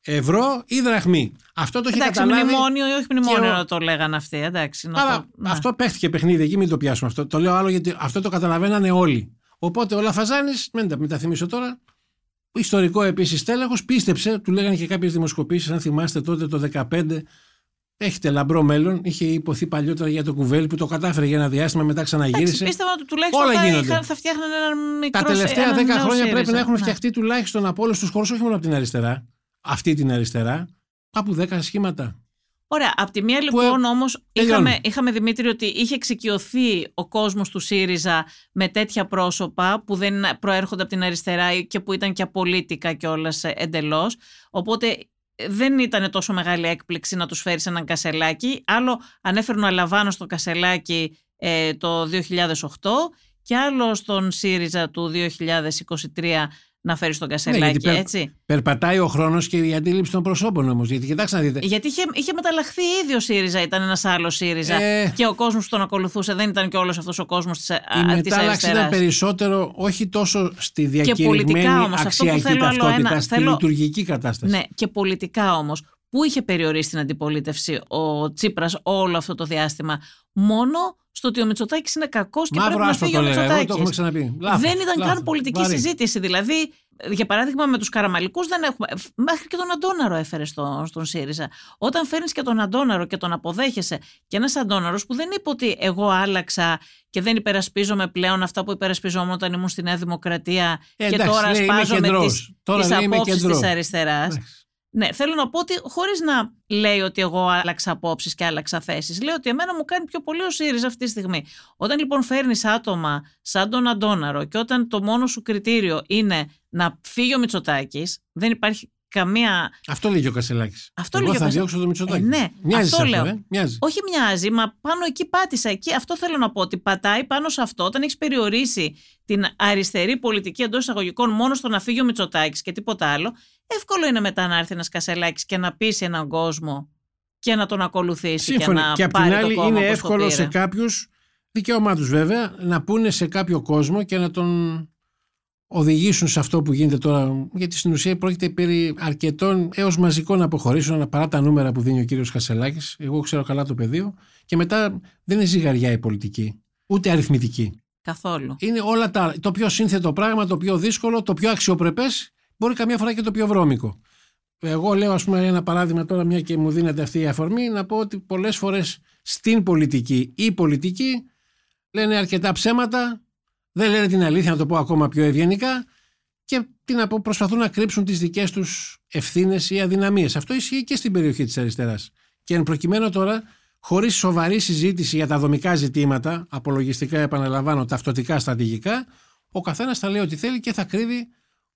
Ευρώ ή δραχμή; Αυτό το έχει Εντάξει, καταλάβει. μνημόνιο ή όχι μνημόνιο και ο- να το λέγανε αυτοί. Εντάξει, να Αλλά το- ναι. αυτό παίχτηκε παιχνίδι εκεί, μην το πιάσουμε αυτό. Το λέω άλλο γιατί αυτό το καταλαβαίνανε όλοι. Οπότε ο Λαφαζάνης, μην τα, μην τα θυμίσω τώρα, ιστορικό επίσης τέλεχο, πίστεψε, του λέγανε και κάποιες δημοσκοπήσεις, αν θυμάστε τότε το 2015. Έχετε λαμπρό μέλλον. Είχε υποθεί παλιότερα για το κουβέλι που το κατάφερε για ένα διάστημα, μετά Εντάξει, ξαναγύρισε. πίστευα ότι τουλάχιστον Όλα θα, γίνονται. είχαν, θα φτιάχνανε ένα μικρό Τα τελευταία έναν 10 νέο χρόνια πρέπει ΣΥΡΙΖΑ. να έχουν Ναι. φτιαχτεί τουλάχιστον από όλους τους χώρους, όχι μόνο από την αριστερά. Αυτή την αριστερά. Κάπου 10 σχήματα. Ωραία. Απ' τη μία Που, λοιπόν όμως τελειώνουμε. είχαμε, είχαμε Δημήτρη ότι είχε εξοικειωθεί ο κόσμος του ΣΥΡΙΖΑ με τέτοια πρόσωπα που δεν προέρχονται από την αριστερά και που ήταν και απολύτικα κιόλας εντελώς. Οπότε ε, δεν ήταν τόσο μεγάλη έκπληξη να τους φέρεις έναν κασελάκι. Άλλο ανέφερε ο Αλαβάνος στο κασελάκι ε, το 2008 και άλλο στον ΣΥΡΙΖΑ του 2023 να φέρεις στον κασελάκι, γιατί πε- έτσι; Περπατάει ο χρόνος και η αντίληψη των προσώπων όμως. Γιατί κοιτάξτε να δείτε. Γιατί είχε, είχε μεταλλαχθεί ήδη ο ΣΥΡΙΖΑ, ήταν ένας άλλος ΣΥΡΙΖα. Ε. Και ο κόσμος που τον ακολουθούσε δεν ήταν και όλος αυτός ο κόσμος της Η αριστερά. μετάλλαξη ήταν περισσότερο όχι τόσο στη διακηρυγμένη πολιτικά όμως, αυτό που αξιακή θέλω άλλο ταυτότητα, ένα, στη θέλω- λειτουργική κατάσταση. Ναι, και πολιτικά όμως. Πού είχε περιορίσει την αντιπολίτευση ο Τσίπρας όλο αυτό το διάστημα; Μόνο στο ότι ο Μητσοτάκης είναι κακός και Μαύρο πρέπει να άστο φύγει το ο λέγα. Εγώ το Μητσοτάκη. έχουμε ξαναπεί. Λάθος, δεν ήταν λάθος. καν πολιτική Βαρύ. συζήτηση. Δηλαδή, για παράδειγμα, με τους Καραμαλικούς δεν έχουμε. Μέχρι και τον Αντώναρο έφερε στο, στον ΣΥΡΙΖΑ. Όταν φέρνεις και τον Αντώναρο και τον αποδέχεσαι, και ένας Αντώναρος που δεν είπε ότι εγώ άλλαξα και δεν υπερασπίζομαι πλέον αυτά που υπερασπιζόμουν όταν ήμουν στη Νέα Δημοκρατία Ε, και εντάξει, τώρα λέει, είμαι σπάζω με κεντρός. τις, Τώρα τις λέει, είμαι απόψεις κεντρό. της αριστεράς. Εντάξει. Ναι, θέλω να πω ότι χωρίς να λέει ότι εγώ άλλαξα απόψεις και άλλαξα θέσεις. Λέω ότι εμένα μου κάνει πιο πολύ ο ΣΥΡΙΖΑ αυτή τη στιγμή. Όταν λοιπόν φέρνει άτομα σαν τον Αντώναρο και όταν το μόνο σου κριτήριο είναι να φύγει ο Μητσοτάκης, δεν υπάρχει καμία. Αυτό λέει και ο Κασελάκης. Αυτό Εγώ λέει ο θα Κασελάκης. διώξω το Μητσοτάκη. Ε, ναι, Μοιάζει αυτό σε λέω. ε. Μοιάζει. Όχι μοιάζει, μα πάνω εκεί πάτησα. Εκεί, αυτό θέλω να πω ότι πατάει πάνω σε αυτό. Όταν έχεις περιορίσει την αριστερή πολιτική εντός εισαγωγικών μόνο στο να φύγει ο Μητσοτάκης και τίποτα άλλο, εύκολο είναι μετά να έρθει ένας Κασελάκης και να πείσει έναν κόσμο και να τον ακολουθήσει Σύμφωνοι. και να Και απ' πάρει την άλλη το κόμμα είναι όπως το εύκολο πήρε. σε κάποιους, δικαίωμά τους βέβαια, να πούνε σε κάποιο κόσμο και να τον οδηγήσουν σε αυτό που γίνεται τώρα. Γιατί στην ουσία πρόκειται περί αρκετών έως μαζικών αποχωρήσεων παρά τα νούμερα που δίνει ο κύριος Κασελάκης. Εγώ ξέρω καλά το πεδίο. Και μετά δεν είναι ζυγαριά η πολιτική, ούτε αριθμητική. Καθόλου. Είναι όλα τα. Το πιο σύνθετο πράγμα, το πιο δύσκολο, το πιο αξιοπρεπές, μπορεί καμιά φορά και το πιο βρώμικο. Εγώ λέω, ας πούμε, ένα παράδειγμα τώρα, μια και μου δίνεται αυτή η αφορμή, να πω ότι πολλές φορές στην πολιτική ή πολιτική λένε αρκετά ψέματα, δεν λένε την αλήθεια, να το πω ακόμα πιο ευγενικά, και τι να πω, προσπαθούν να κρύψουν τις δικές τους ευθύνες ή αδυναμίες. Αυτό ισχύει και στην περιοχή της αριστεράς. Και εν προκειμένου τώρα, χωρίς σοβαρή συζήτηση για τα δομικά ζητήματα, απολογιστικά επαναλαμβάνω, ταυτοτικά, στρατηγικά, ο καθένας θα λέει ό,τι θέλει και θα κρύβει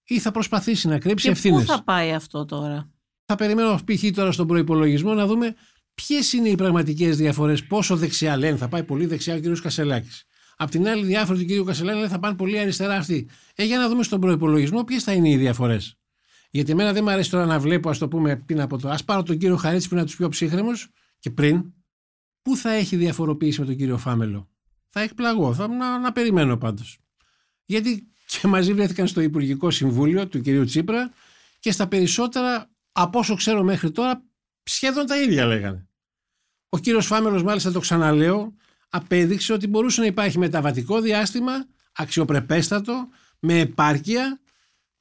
ή θα προσπαθήσει να κρύψει Και ευθύνες; πού θα πάει αυτό τώρα; Θα περιμένω π.χ. τώρα στον προπολογισμό να δούμε ποιες είναι οι πραγματικές διαφορές, πόσο δεξιά λένε. Θα πάει πολύ δεξιά ο κ. Κασελάκης. Απ' την άλλη, διάφοροι του κ. Κασελάκη λένε θα πάνε πολύ αριστερά αυτοί. Ε, για να δούμε στον προπολογισμό ποιες θα είναι οι διαφορές. Γιατί εμένα δεν μου αρέσει τώρα να βλέπω, ας το πούμε, τι να πω τώρα. Α πάρω τον κύριο Χαρίτση που είναι από τους πιο ψύχρεμους και πριν. Πού θα έχει διαφοροποίηση με τον κύριο Φάμελο; Θα εκπλαγώ. Θα να, να περιμένω πάντως. Γιατί και μαζί βρέθηκαν στο Υπουργικό Συμβούλιο του κυρίου Τσίπρα και στα περισσότερα, από όσο ξέρω μέχρι τώρα, σχεδόν τα ίδια λέγανε. Ο κύριος Φάμελος μάλιστα το ξαναλέω, απέδειξε ότι μπορούσε να υπάρχει μεταβατικό διάστημα, αξιοπρεπέστατο, με επάρκεια.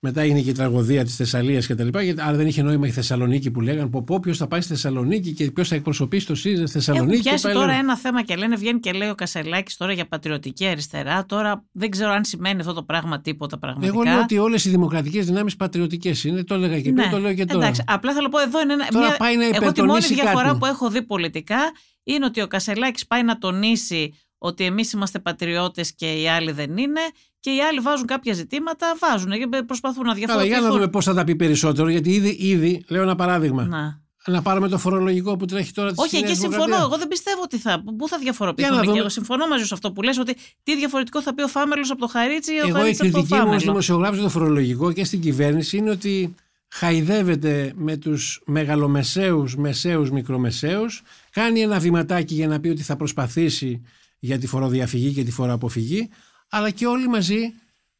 Μετά έγινε και η τραγωδία της Θεσσαλίας κτλ. Γιατί άρα δεν είχε νόημα η Θεσσαλονίκη που λέγανε πω, πω ποιος θα πάει στη Θεσσαλονίκη και ποιος θα εκπροσωπήσει το ΣΥΡΙΖΑ στη Έχουν Θεσσαλονίκη. πιάσει πάει τώρα λέγανε. ένα θέμα και λένε βγαίνει και λέει ο Κασελάκης τώρα για πατριωτική αριστερά. Τώρα δεν ξέρω αν σημαίνει αυτό το πράγμα τίποτα πραγματικά. Εγώ λέω ότι όλες οι δημοκρατικές δυνάμεις πατριωτικές είναι. Το έλεγα και πριν, το λέω και τώρα. Ναι. Εντάξει, απλά θέλω να πω εδώ είναι ένα, Τώρα μια, πάει να εγώ τη μόνη υπερτονίσει διαφορά κάτι. που έχω δει πολιτικά είναι ότι ο Κασελάκης πάει να τονίσει ότι εμείς είμαστε πατριώτες και οι άλλοι δεν είναι και οι άλλοι βάζουν κάποια ζητήματα, βάζουν, και προσπαθούν να Καλά, για διαφοροποιηθούν. να δούμε πώς θα τα πει περισσότερο. Γιατί ήδη, ήδη λέω ένα παράδειγμα. Να. Να πάρουμε το φορολογικό που τρέχει τώρα της Όχι, εκεί συμφωνώ. Εγώ δεν πιστεύω ότι θα. Πού θα διαφοροποιηθούν. Για να Και δούμε. εγώ συμφωνώ μαζί σου σε αυτό που λες ότι τι διαφορετικό θα πει ο Φάμελος από το Χαρίτσι ή ο Εγώ η Χαρίτσι από το κριτική μου ως Φάμελο. δημοσιογράφος στο φορολογικό και στην κυβέρνηση είναι ότι χαϊδεύεται με τους μεγαλομεσαίους, μεσαίους, μικρομεσαίους, κάνει ένα βηματάκι για να πει ότι θα προσπαθήσει για τη φοροδιαφυγή και τη φοροαποφυγή, αλλά και όλοι μαζί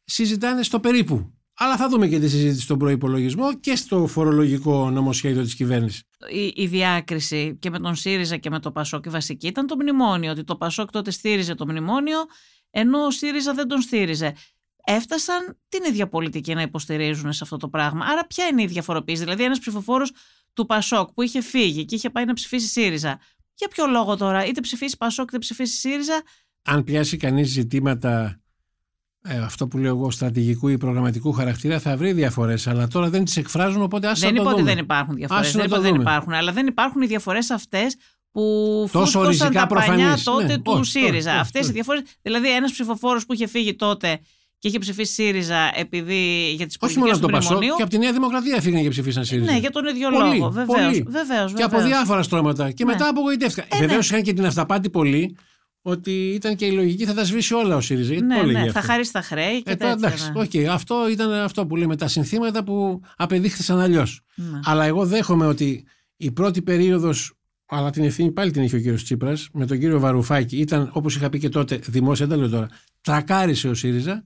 συζητάνε στο περίπου. Αλλά θα δούμε και τη συζήτηση στον προπολογισμό και στο φορολογικό νομοσχέδιο της κυβέρνησης. Η, η διάκριση και με τον ΣΥΡΙΖΑ και με το ΠΑΣΟΚ η βασική ήταν το μνημόνιο. Ότι το ΠΑΣΟΚ τότε στήριζε το μνημόνιο, ενώ ο ΣΥΡΙΖΑ δεν τον στήριζε. Έφτασαν την ίδια πολιτική να υποστηρίζουν σε αυτό το πράγμα. Άρα, ποια είναι η διαφοροποίηση; Δηλαδή, ένας ψηφοφόρος του ΠΑΣΟΚ που είχε φύγει και είχε πάει να ψηφίσει ΣΥΡΙΖΑ. Για ποιο λόγο τώρα, είτε ψηφίσει ΠΑΣΟΚ είτε ψηφίσει ΣΥΡΙΖΑ. Αν πιάσει κανείς ζητήματα ε, αυτό που λέω εγώ στρατηγικού ή προγραμματικού χαρακτήρα θα βρει διαφορές. Αλλά τώρα δεν τις εκφράζουν, οπότε άσε Δεν είπα ότι δεν υπάρχουν διαφορές. Δεν είπα ότι δεν υπάρχουν. Αλλά δεν υπάρχουν οι διαφορές αυτές που Τόσο φούσκωσαν τα πανιά προφανείς. τότε Ναι, του όχι, ΣΥΡΙΖΑ. όχι, Αυτές οι όχι. διαφορές. Δηλαδή, ένας ψηφοφόρος που είχε φύγει τότε και είχε ψηφίσει ΣΥΡΙΖΑ επειδή για τις Όχι μόνο πολιτικέ από του το Πασό, μνημονίου. και από τη Νέα Δημοκρατία φύγανε και ψηφίσαν ΣΥΡΙΖΑ. Ναι, για τον ίδιο Πολύ, λόγο. Βεβαίως. πολύ. Βεβαίως, Και από βεβαίως. διάφορα στρώματα. Και Ναι. μετά απογοητεύτηκαν. Ε, Ε, Βεβαίως ναι. είχαν και την αυταπάτη πολύ ότι ήταν και η λογική θα τα σβήσει όλα ο ΣΥΡΙΖΑ. Γιατί το Ναι, έλεγε ναι, αυτό. θα χαρίσει τα χρέη και Ε, τώρα, τέτοια. εντάξει, ναι. οκ, αυτό ήταν αυτό που λέμε τα συνθήματα που απεδείχθησαν αλλιώς. Ναι. Αλλά εγώ δέχομαι ότι η πρώτη περίοδος, αλλά την ευθύνη πάλι την είχε ο κύριος Τσίπρας, με τον κύριο Βαρουφάκη, ήταν όπως είχα πει και τότε, δημόσια, δεν τα λέω τώρα, τρακάρισε ο ΣΥΡΙΖΑ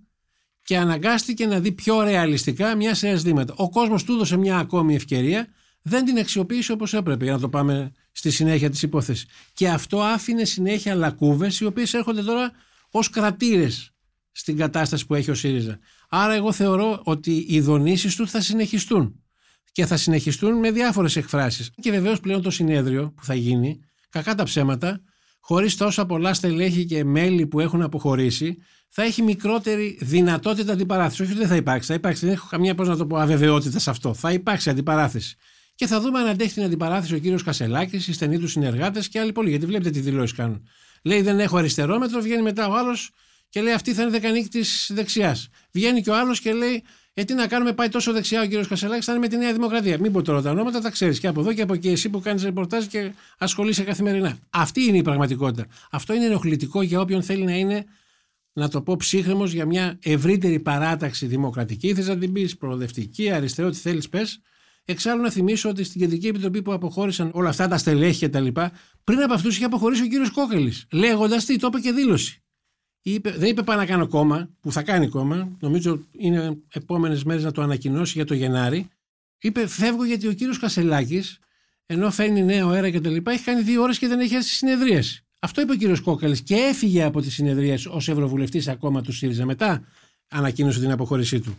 και αναγκάστηκε να δει πιο ρεαλιστικά μια σειρά ζητήματα. Ο κόσμος του έδωσε μια ακόμη ευκαιρία, δεν την αξιοποίησε όπως έπρεπε, για να το πάμε στη συνέχεια της υπόθεσης. Και αυτό άφηνε συνέχεια λακκούβες, οι οποίες έρχονται τώρα ως κρατήρες στην κατάσταση που έχει ο ΣΥΡΙΖΑ. Άρα εγώ θεωρώ ότι οι δονήσεις τους θα συνεχιστούν και θα συνεχιστούν με διάφορες εκφράσεις. Και βεβαίως πλέον το συνέδριο που θα γίνει, κακά τα ψέματα, χωρίς τόσα πολλά στελέχη και μέλη που έχουν αποχωρήσει, θα έχει μικρότερη δυνατότητα αντιπαράθεσης. Όχι ότι δεν θα υπάρξει, θα υπάρξει. Δεν έχω καμία πώς να το πω αβεβαιότητα σε αυτό. Θα υπάρξει αντιπαράθεση. Και θα δούμε αν αντέχει την αντιπαράθεση ο κύριος Κασελάκης, οι στενοί τους συνεργάτες και άλλοι πολλοί. Γιατί βλέπετε τι δηλώσεις κάνουν. Λέει δεν έχω αριστερόμετρο, βγαίνει μετά ο άλλος και λέει αυτή θα είναι δεκανίκη της δεξιάς. Βγαίνει και ο άλλος και λέει ε, τι να κάνουμε, πάει τόσο δεξιά ο κύριος Κασελάκης, θα είναι με τη Νέα Δημοκρατία. Μην πω τώρα τα ονόματα, τα ξέρεις και από εδώ και από εκεί. Εσύ που κάνεις ρεπορτάζ και ασχολείσαι καθημερινά. Αυτή είναι η πραγματικότητα. Αυτό είναι ενοχλητικό για όποιον θέλει να είναι, να το πω ψύχρεμος, για μια ευρύτερη παράταξη δημοκρατική. Θες να την πεις προοδευτική, αριστερό, τι θέλεις, πες. Εξάλλου να θυμίσω ότι στην Κεντρική Επιτροπή που αποχώρησαν όλα αυτά τα στελέχη και τα λοιπά, πριν από αυτούς είχε αποχωρήσει ο κύριος Κόκελης. Λέγοντας τι, το είπε και δήλωση. Είπε, δεν είπε πάω να κάνω κόμμα, που θα κάνει κόμμα, νομίζω είναι επόμενες μέρες να το ανακοινώσει για το Γενάρη. Είπε φεύγω γιατί ο κύριος Κασελάκης, ενώ φέρνει νέο αέρα και τα λοιπά, έχει κάνει δύο ώρες και δεν έχει έρθει στη συνεδρίαση. Αυτό είπε ο κύριος Κόκαλη και έφυγε από τη συνεδρίαση ως Ευρωβουλευτής ακόμα του ΣΥΡΙΖΑ. Μετά ανακοίνωσε την αποχώρησή του.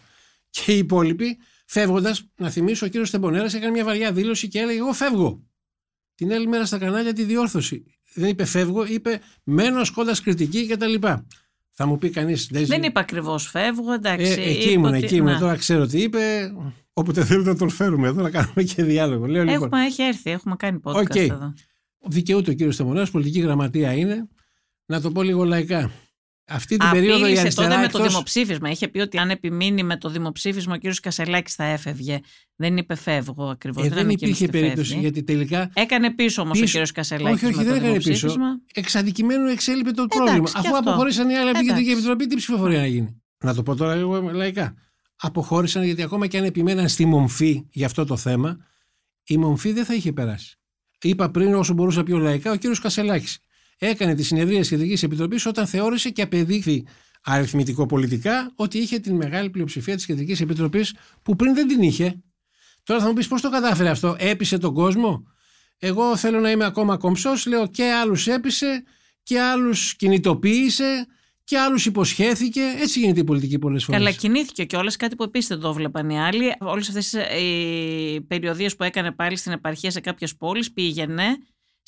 Και οι υπόλοιποι, φεύγοντας, να θυμίσω, ο κύριος Τεμπονέρας έκανε μια βαριά δήλωση και έλεγε: Εγώ φεύγω. Την άλλη μέρα στα κανάλια τη διόρθωση. Δεν είπε φεύγω, είπε μένω ασκώντας κριτική κτλ. Θα μου πει κανείς. Δεν είπα ακριβώς φεύγω, εντάξει. Ε, εκεί είπε ήμουν, ότι- εκεί ήμουν. να. Τώρα ξέρω τι είπε. Όποτε θέλετε να τον φέρουμε εδώ να κάνουμε και διάλογο. Λέω λοιπόν. Έχουμε, έχει έρθει, έχουμε κάνει podcast Οκ. εδώ. Δικαιούται ο κύριος Τεμονέα, πολιτική γραμματεία είναι. Να το πω λίγο λαϊκά. Αυτή την περίοδο η Απείλησε αριστερά. τότε με το εκτός- δημοψήφισμα. Είχε πει ότι αν επιμείνει με το δημοψήφισμα ο κύριος Κασελάκης θα έφευγε. Δεν είπε φεύγω ακριβώς. Ε, δεν υπήρχε περίπτωση γιατί τελικά. Έκανε πίσω όμως ο Πίσω. κύριος Κασελάκης. Όχι, όχι, με δεν το έκανε πίσω. δημοψήφισμα. Εξ αντικειμένου εξέλιπε το Εντάξει, πρόβλημα. και Αφού αυτό. αποχώρησαν οι άλλοι από την Εντάξει. Κεντρική Επιτροπή, τι ψηφοφορία να γίνει; Να το πω τώρα εγώ λαϊκά. Αποχώρησαν γιατί ακόμα και αν επιμέναν στη μομφή για αυτό το θέμα, η μομφή δεν θα είχε περάσει. Είπα πριν, όσο μπορούσα πιο λαϊκά, ο κύριος Κασελάκης έκανε τη συνεδρία της Κεντρικής Επιτροπής όταν θεώρησε και απεδείχθη αριθμητικό-πολιτικά ότι είχε την μεγάλη πλειοψηφία της Κεντρικής Επιτροπής που πριν δεν την είχε. Τώρα θα μου πεις πώς το κατάφερε αυτό, έπεισε τον κόσμο; Εγώ θέλω να είμαι ακόμα κομψός, λέω και άλλους έπεισε και άλλους κινητοποίησε και άλλους υποσχέθηκε. Έτσι γίνεται η πολιτική πολλές φορές. Καλά, κινήθηκε κιόλας κάτι που επίσης δεν το βλέπαν οι άλλοι. Όλες αυτές οι περιοδίες που έκανε πάλι στην επαρχία σε κάποιες πόλεις πήγαινε,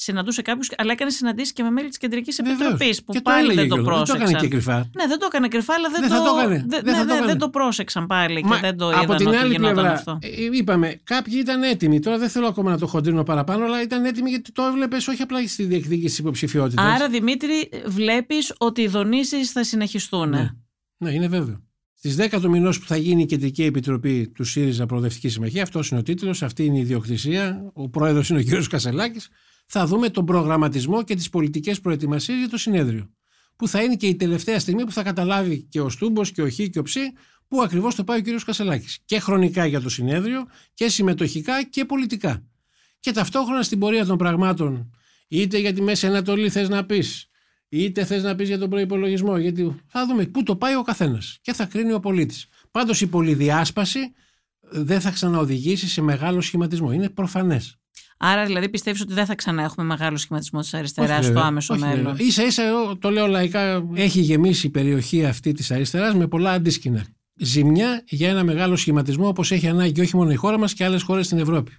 συναντούσε κάποιους, αλλά έκανε συναντήσεις και με μέλη της Κεντρικής Βεβαίως. Επιτροπής. Που Και πάλι έλεγε δεν το κιόλας. πρόσεξαν. Δεν το έκανε και κρυφά. Ναι, δεν το έκανε κρυφά, αλλά δεν, Δεν το, θα το έκανε. δεν- Δεν θα ναι, το ναι, έκανε. δεν το πρόσεξαν πάλι Μα και δεν το από είδαν την ότι άλλη γινόταν πλευρά, αυτό. ε, είπαμε, κάποιοι ήταν έτοιμοι. Τώρα δεν θέλω ακόμα να το χοντρίνω παραπάνω, αλλά ήταν έτοιμοι γιατί το έβλεπες όχι απλά στη διεκδίκηση τη υποψηφιότητας. Άρα, Δημήτρη, βλέπεις ότι οι δονήσεις θα συνεχιστούν. Ναι. ναι, είναι βέβαιο. Στις 10 του μηνός που θα γίνει η Κεντρική Επιτροπή του ΣΥΡΙΖΑ Προοδευτικής Συμμαχίας, αυτός είναι ο τίτλος, αυτή είναι η ιδιοκτησία. Ο πρόεδρος είναι ο κ. Κασελάκης. Θα δούμε τον προγραμματισμό και τις πολιτικές προετοιμασίες για το συνέδριο. Που θα είναι και η τελευταία στιγμή που θα καταλάβει και ο Στούμπος και ο Χ και ο Ψ Πού ακριβώς το πάει ο κ. Κασελάκης. Και χρονικά για το συνέδριο και συμμετοχικά και πολιτικά. Και ταυτόχρονα στην πορεία των πραγμάτων, είτε για τη Μέση Ανατολή θες να πεις, είτε θες να πεις για τον προπολογισμό. Γιατί θα δούμε πού το πάει ο καθένας και θα κρίνει ο πολίτης. Πάντως η πολυδιάσπαση δεν θα ξαναοδηγήσει σε μεγάλο σχηματισμό. Είναι προφανές. Άρα δηλαδή πιστεύεις ότι δεν θα ξανά έχουμε μεγάλο σχηματισμό της αριστεράς στο άμεσο μέλλον; σα ίσα, εγώ το λέω λαϊκά, έχει γεμίσει η περιοχή αυτή της αριστεράς με πολλά αντίσκηνα. Ζημιά για ένα μεγάλο σχηματισμό όπως έχει ανάγκη όχι μόνο η χώρα μας και άλλες χώρες στην Ευρώπη.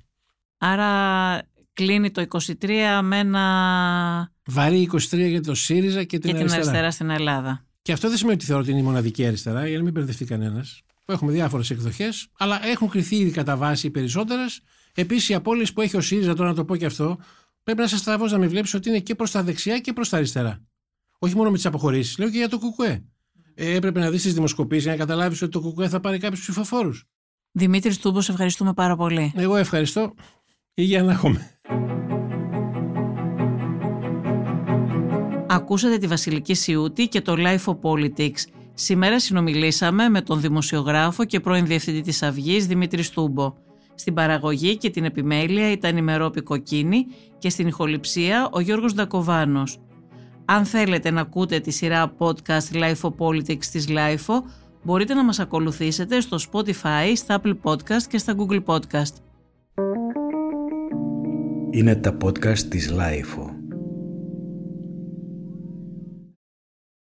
Άρα κλείνει το 23 με ένα. Βαρύ 23 για το ΣΥΡΙΖΑ και την, και την αριστερά. στην Ελλάδα. Και αυτό δεν σημαίνει ότι θεωρώ ότι είναι η μοναδική αριστερά, για να μην μπερδευτεί κανένας. Έχουμε διάφορες εκδοχές, αλλά έχουν κρυθεί ήδη κατά βάση οι περισσότερες. Επίσης, οι απώλειες που έχει ο ΣΥΡΙΖΑ, τώρα να το πω και αυτό, πρέπει να σε στραβώ να με βλέπεις ότι είναι και προς τα δεξιά και προς τα αριστερά. Όχι μόνο με τις αποχωρήσεις, λέω και για το ΚΚΕ. Ε, έπρεπε να δεις τις δημοσκοπήσεις για να καταλάβεις ότι το ΚΚΕ θα πάρει κάποιους ψηφοφόρους. Δημήτρης Τούμπος, ευχαριστούμε πάρα πολύ. Εγώ ευχαριστώ. Υγεία να έχουμε. Ακούσατε τη Βασιλική Σιούτη και το Life of Politics. Σήμερα συνομιλήσαμε με τον δημοσιογράφο και πρώην διευθυντή της Αυγής Δημήτρης Στούμπο. Στην παραγωγή και την επιμέλεια ήταν η Μερόπη Κοκκίνη και στην ηχοληψία ο Γιώργος Ντακοβάνος. Αν θέλετε να ακούτε τη σειρά podcast Life of Politics της Life μπορείτε να μας ακολουθήσετε στο Spotify, στα Apple Podcast και στα Google Podcast. Είναι τα podcast της Life